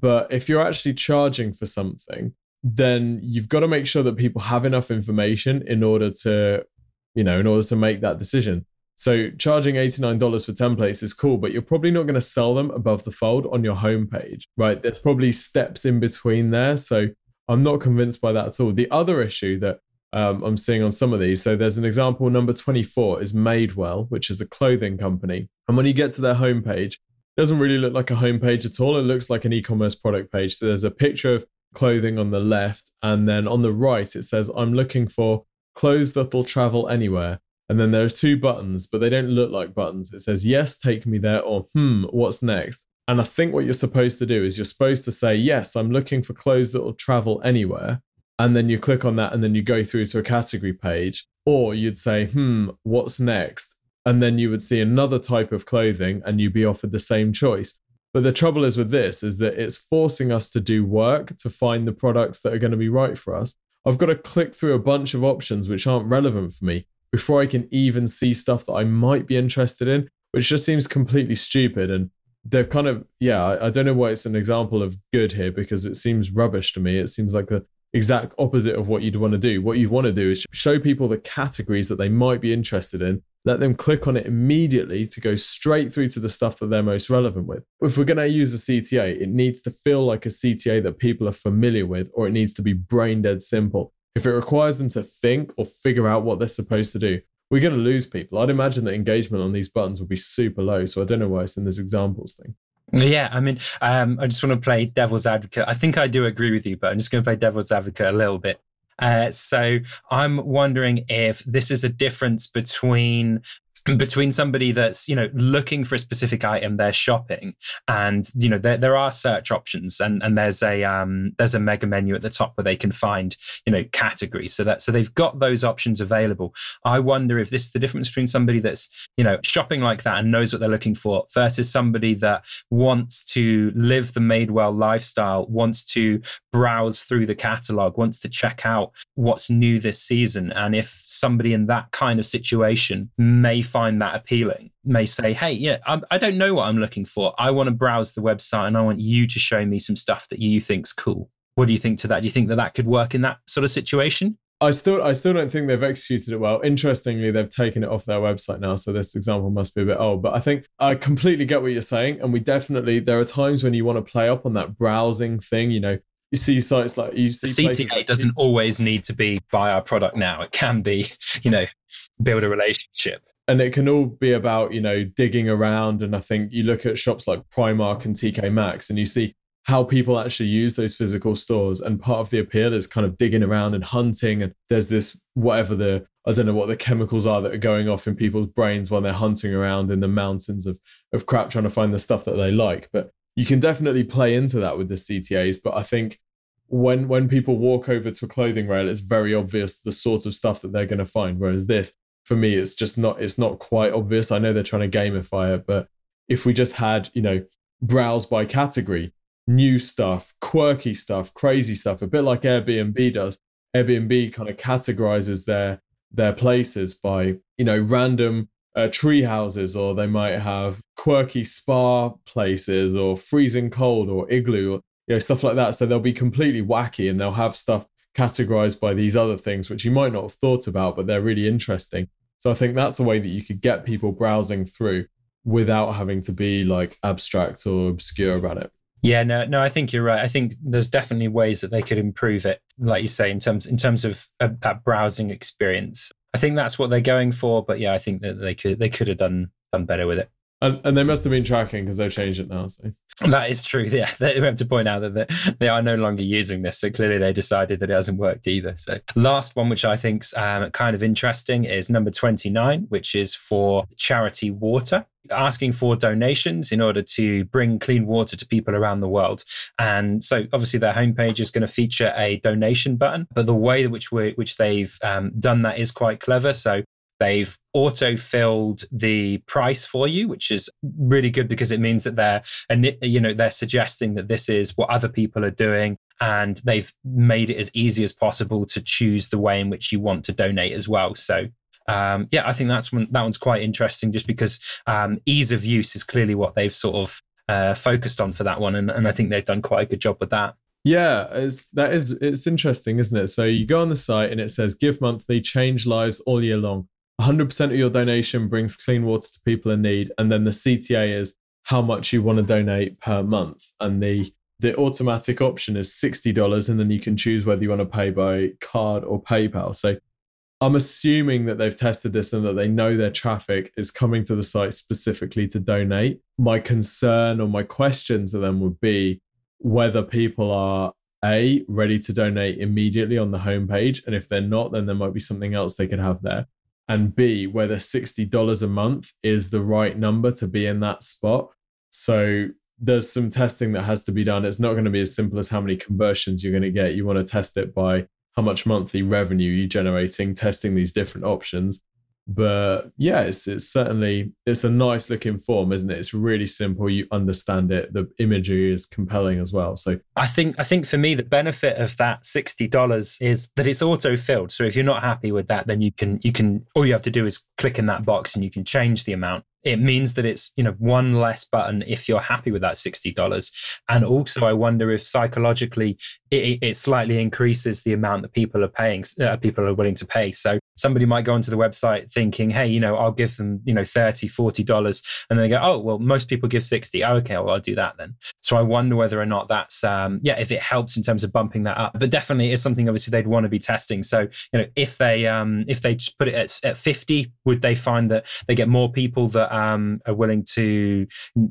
S1: But if you're actually charging for something, then you've got to make sure that people have enough information in order to, you know, in order to make that decision. So charging $89 for templates is cool, but you're probably not going to sell them above the fold on your homepage, right? There's probably steps in between there. So I'm not convinced by that at all. The other issue that um, I'm seeing on some of these, so there's an example number 24 is Madewell, which is a clothing company. And when you get to their homepage, it doesn't really look like a homepage at all. It looks like an e-commerce product page. So there's a picture of clothing on the left, and then on the right it says, "I'm looking for clothes that'll travel anywhere." And then there's two buttons, but they don't look like buttons. It says, "Yes, take me there," or "Hmm, what's next?" And I think what you're supposed to do is you're supposed to say, "Yes, I'm looking for clothes that will travel anywhere." and then you click on that and then you go through to a category page or you'd say hmm what's next and then you would see another type of clothing and you'd be offered the same choice but the trouble is with this is that it's forcing us to do work to find the products that are going to be right for us. I've got to click through a bunch of options which aren't relevant for me before i can even see stuff that i might be interested in which just seems completely stupid. And they're kind of yeah I, don't know why it's an example of good here because it seems rubbish to me. It seems like the exact opposite of what you'd want to do. What you want to do is show people the categories that they might be interested in, let them click on it immediately to go straight through to the stuff that they're most relevant with. If we're going to use a CTA, it needs to feel like a CTA that people are familiar with, or it needs to be brain dead simple. If it requires them to think or figure out what they're supposed to do, we're going to lose people. I'd imagine that engagement on these buttons will be super low. So I don't know why it's in this examples thing.
S2: Yeah, I mean, um, I just want to play devil's advocate. I think I do agree with you, but I'm just going to play devil's advocate a little bit. Uh, so I'm wondering if this is a difference between between somebody that's you know looking for a specific item they're shopping and you know there, there are search options and and there's a um there's a mega menu at the top where they can find you know categories. So that so they've got those options available. I wonder if this is the difference between somebody that's you know shopping like that and knows what they're looking for versus somebody that wants to live the Madewell lifestyle wants to browse through the catalog wants to check out what's new this season. And if somebody in that kind of situation may find that appealing may say, Hey, yeah, I, I don't know what I'm looking for. I want to browse the website and I want you to show me some stuff that you think's cool. What do you think to that? Do you think that that could work in that sort of situation?
S1: I still, I still don't think they've executed it well. Interestingly, they've taken it off their website now, so this example must be a bit old. But I think I completely get what you're saying, and we definitely there are times when you want to play up on that browsing thing. You know, you see sites like you see
S2: CTA
S1: like
S2: doesn't always need to be buy our product now. It can be, you know, build a relationship
S1: and it can all be about you know digging around. And i think you look at shops like primark and tk maxx and you see how people actually use those physical stores. And part of the appeal is kind of digging around and hunting. And there's this whatever the i don't know what the chemicals are that are going off in people's brains while they're hunting around in the mountains of of crap trying to find the stuff that they like. But you can definitely play into that with the ctas but i think when when people walk over to a clothing rail it's very obvious the sort of stuff that they're going to find. Whereas this for me it's just not it's not quite obvious. I know they're trying to gamify it but if we just had you know browse by category new stuff quirky stuff crazy stuff a bit like airbnb does airbnb kind of categorizes their their places by you know random uh, tree houses or they might have quirky spa places or freezing cold or igloo or you know stuff like that. So they'll be completely wacky and they'll have stuff categorized by these other things which you might not have thought about but they're really interesting so I think that's a way that you could get people browsing through without having to be like abstract or obscure about it.
S2: Yeah, no, no, I think you're right. I think there's definitely ways that they could improve it, like you say, in terms in terms of uh, that browsing experience. I think that's what they're going for, but yeah, I think that they could they could have done done better with it.
S1: And, and they must have been tracking because they've changed it now. So
S2: that is true. Yeah, they have to point out that they, are no longer using this. So clearly, they decided that it hasn't worked either. So last one, which I think's um, kind of interesting, is number twenty nine, which is for charity water asking for donations in order to bring clean water to people around the world. And so obviously their homepage is going to feature a donation button, but the way which we which they've um, done that is quite clever. So They've auto filled the price for you, which is really good because it means that they're, you know, they're suggesting that this is what other people are doing. And they've made it as easy as possible to choose the way in which you want to donate as well. So um, yeah, I think that's one, that one's quite interesting just because um, ease of use is clearly what they've sort of uh, focused on for that one. And, and I think they've done quite a good job with that.
S1: Yeah, it's, that is it's interesting, isn't it? So you go on the site and it says give monthly, change lives all year long. 100% of your donation brings clean water to people in need. And then the cta is how much you want to donate per month. And the the automatic option is $60 and then you can choose whether you want to pay by card or paypal. So i'm assuming that they've tested this and that they know their traffic is coming to the site specifically to donate. My concern or my question to them would be whether people are a ready to donate immediately on the homepage and if they're not then there might be something else they could have there and B, whether $60 a month is the right number to be in that spot. So there's some testing that has to be done. It's not going to be as simple as how many conversions you're going to get. You want to test it by how much monthly revenue you're generating testing these different options but yeah it's, it's certainly it's a nice looking form isn't it? It's really simple. You understand it. The imagery is compelling as well. So
S2: i think i think for me the benefit of that $60 is that it's auto filled so if you're not happy with that then you can you can all you have to do is click in that box and you can change the amount. It means that it's you know one less button if you're happy with that $60 and also i wonder if psychologically it, it slightly increases the amount that people are paying uh, people are willing to pay. So somebody might go onto the website thinking hey you know i'll give them you know 30 40 dollars and then they go oh well most people give 60 oh, okay well i'll do that then. So i wonder whether or not that's um yeah if it helps in terms of bumping that up but definitely it's something obviously they'd want to be testing. So you know if they um if they put it at, at 50 would they find that they get more people that um are willing to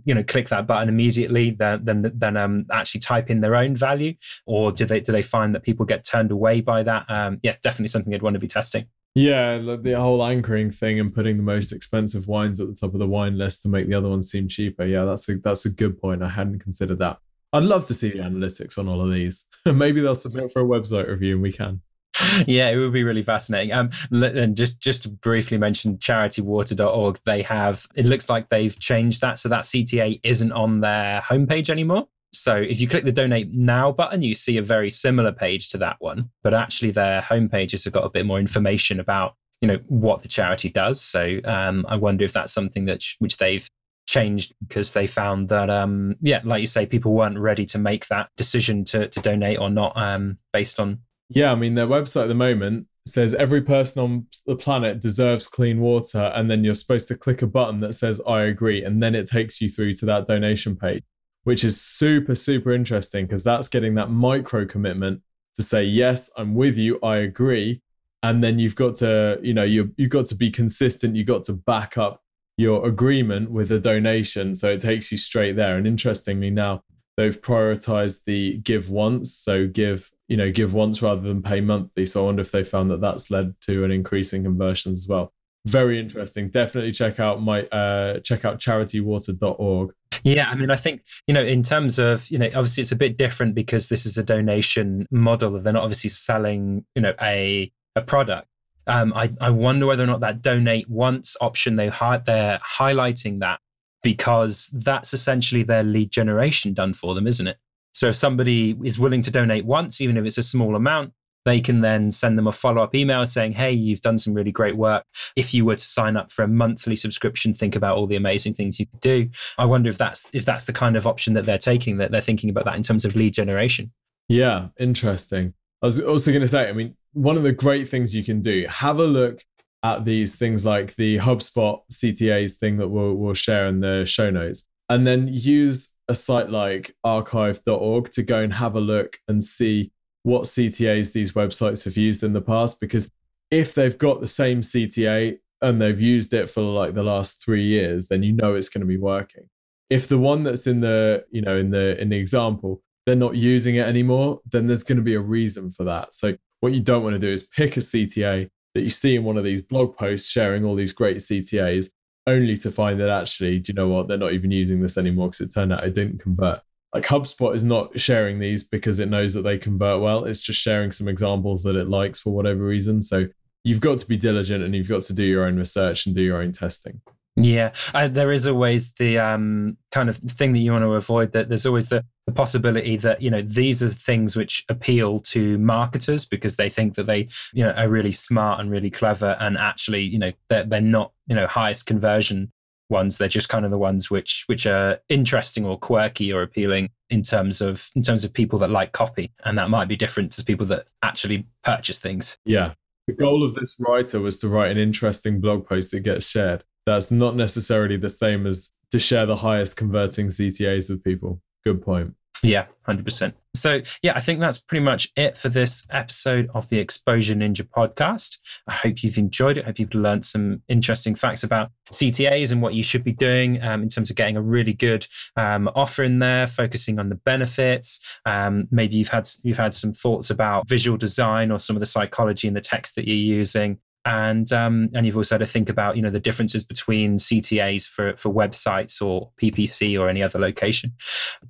S2: you know click that button immediately than than, than um actually type in their own value? Or do they do they find that people get turned away by that? Um yeah definitely something they'd want to be testing
S1: yeah, the whole anchoring thing and putting the most expensive wines at the top of the wine list to make the other ones seem cheaper. Yeah, that's a that's a good point. I hadn't considered that. I'd love to see the analytics on all of these. Maybe they'll submit for a website review and we can.
S2: Yeah, it would be really fascinating. Um, and just just to briefly mention charitywater.org, they have it looks like they've changed that so that CTA isn't on their homepage anymore. So if you click the donate now button, you see a very similar page to that one, but actually their homepages have got a bit more information about you know what the charity does. So um, I wonder if that's something that sh- which they've changed because they found that um, yeah, like you say, people weren't ready to make that decision to to donate or not um, based on.
S1: Yeah, I mean their website at the moment says every person on the planet deserves clean water, and then you're supposed to click a button that says I agree, and then it takes you through to that donation page which is super, super interesting because that's getting that micro commitment to say, yes, I'm with you, I agree. And then you've got to, you know, you you've got to be consistent, you've got to back up your agreement with a donation. So it takes you straight there. And interestingly, now they've prioritized the give once. So give, you know, give once rather than pay monthly. So I wonder if they found that that's led to an increase in conversions as well very interesting. Definitely check out my uh, check out charitywater.org.
S2: Yeah, I mean, I think you know, in terms of you know, obviously it's a bit different because this is a donation model. They're not obviously selling you know a a product. Um, I I wonder whether or not that donate once option they hi- they're highlighting that because that's essentially their lead generation done for them, isn't it? So if somebody is willing to donate once, even if it's a small amount, they can then send them a follow up email saying, Hey, you've done some really great work. If you were to sign up for a monthly subscription, think about all the amazing things you could do. I wonder if that's if that's the kind of option that they're taking, that they're thinking about that in terms of lead generation.
S1: Yeah, interesting. I was also going to say, I mean, one of the great things you can do, have a look at these things like the HubSpot CTAs thing that we'll, we'll share in the show notes, and then use a site like archive.org to go and have a look and see what CTAs these websites have used in the past because if they've got the same CTA and they've used it for like the last 3 years then you know it's going to be working. If the one that's in the you know in the in the example they're not using it anymore then there's going to be a reason for that. So what you don't want to do is pick a CTA that you see in one of these blog posts sharing all these great CTAs only to find that actually do you know what? They're not even using this anymore because it turned out it didn't convert like HubSpot is not sharing these because it knows that they convert well. It's just sharing some examples that it likes for whatever reason. So you've got to be diligent and you've got to do your own research and do your own testing.
S2: Yeah, uh, there is always the um, kind of thing that you want to avoid. That there's always the, the possibility that you know these are things which appeal to marketers because they think that they you know are really smart and really clever, and actually you know they're, they're not you know highest conversion ones. They're just kind of the ones which which are interesting or quirky or appealing in terms of in terms of people that like copy, and that might be different to people that actually purchase things.
S1: Yeah, the goal of this writer was to write an interesting blog post that gets shared. That's not necessarily the same as to share the highest converting CTAs with people. Good point.
S2: Yeah, 100%. So, yeah, I think that's pretty much it for this episode of the Exposure Ninja podcast. I hope you've enjoyed it. I hope you've learned some interesting facts about CTAs and what you should be doing um, in terms of getting a really good um, offer in there, focusing on the benefits. Um, maybe you've had you've had some thoughts about visual design or some of the psychology in the text that you're using. And um, and you've also had to think about you know the differences between CTAs for for websites or PPC or any other location.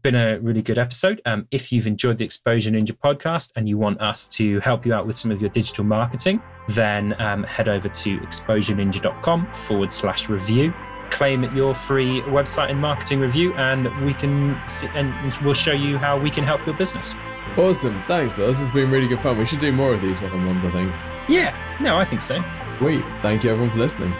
S2: Been a really good episode. Um, if you've enjoyed the Exposure Ninja podcast and you want us to help you out with some of your digital marketing, then um, head over to exposureninja.com forward slash review. Claim your free website and marketing review and we can see, and we'll show you how we can help your business.
S1: Awesome. Thanks this has been really good fun. We should do more of these one-on-ones i think
S2: yeah, no, I think so.
S1: Sweet. Thank you everyone for listening.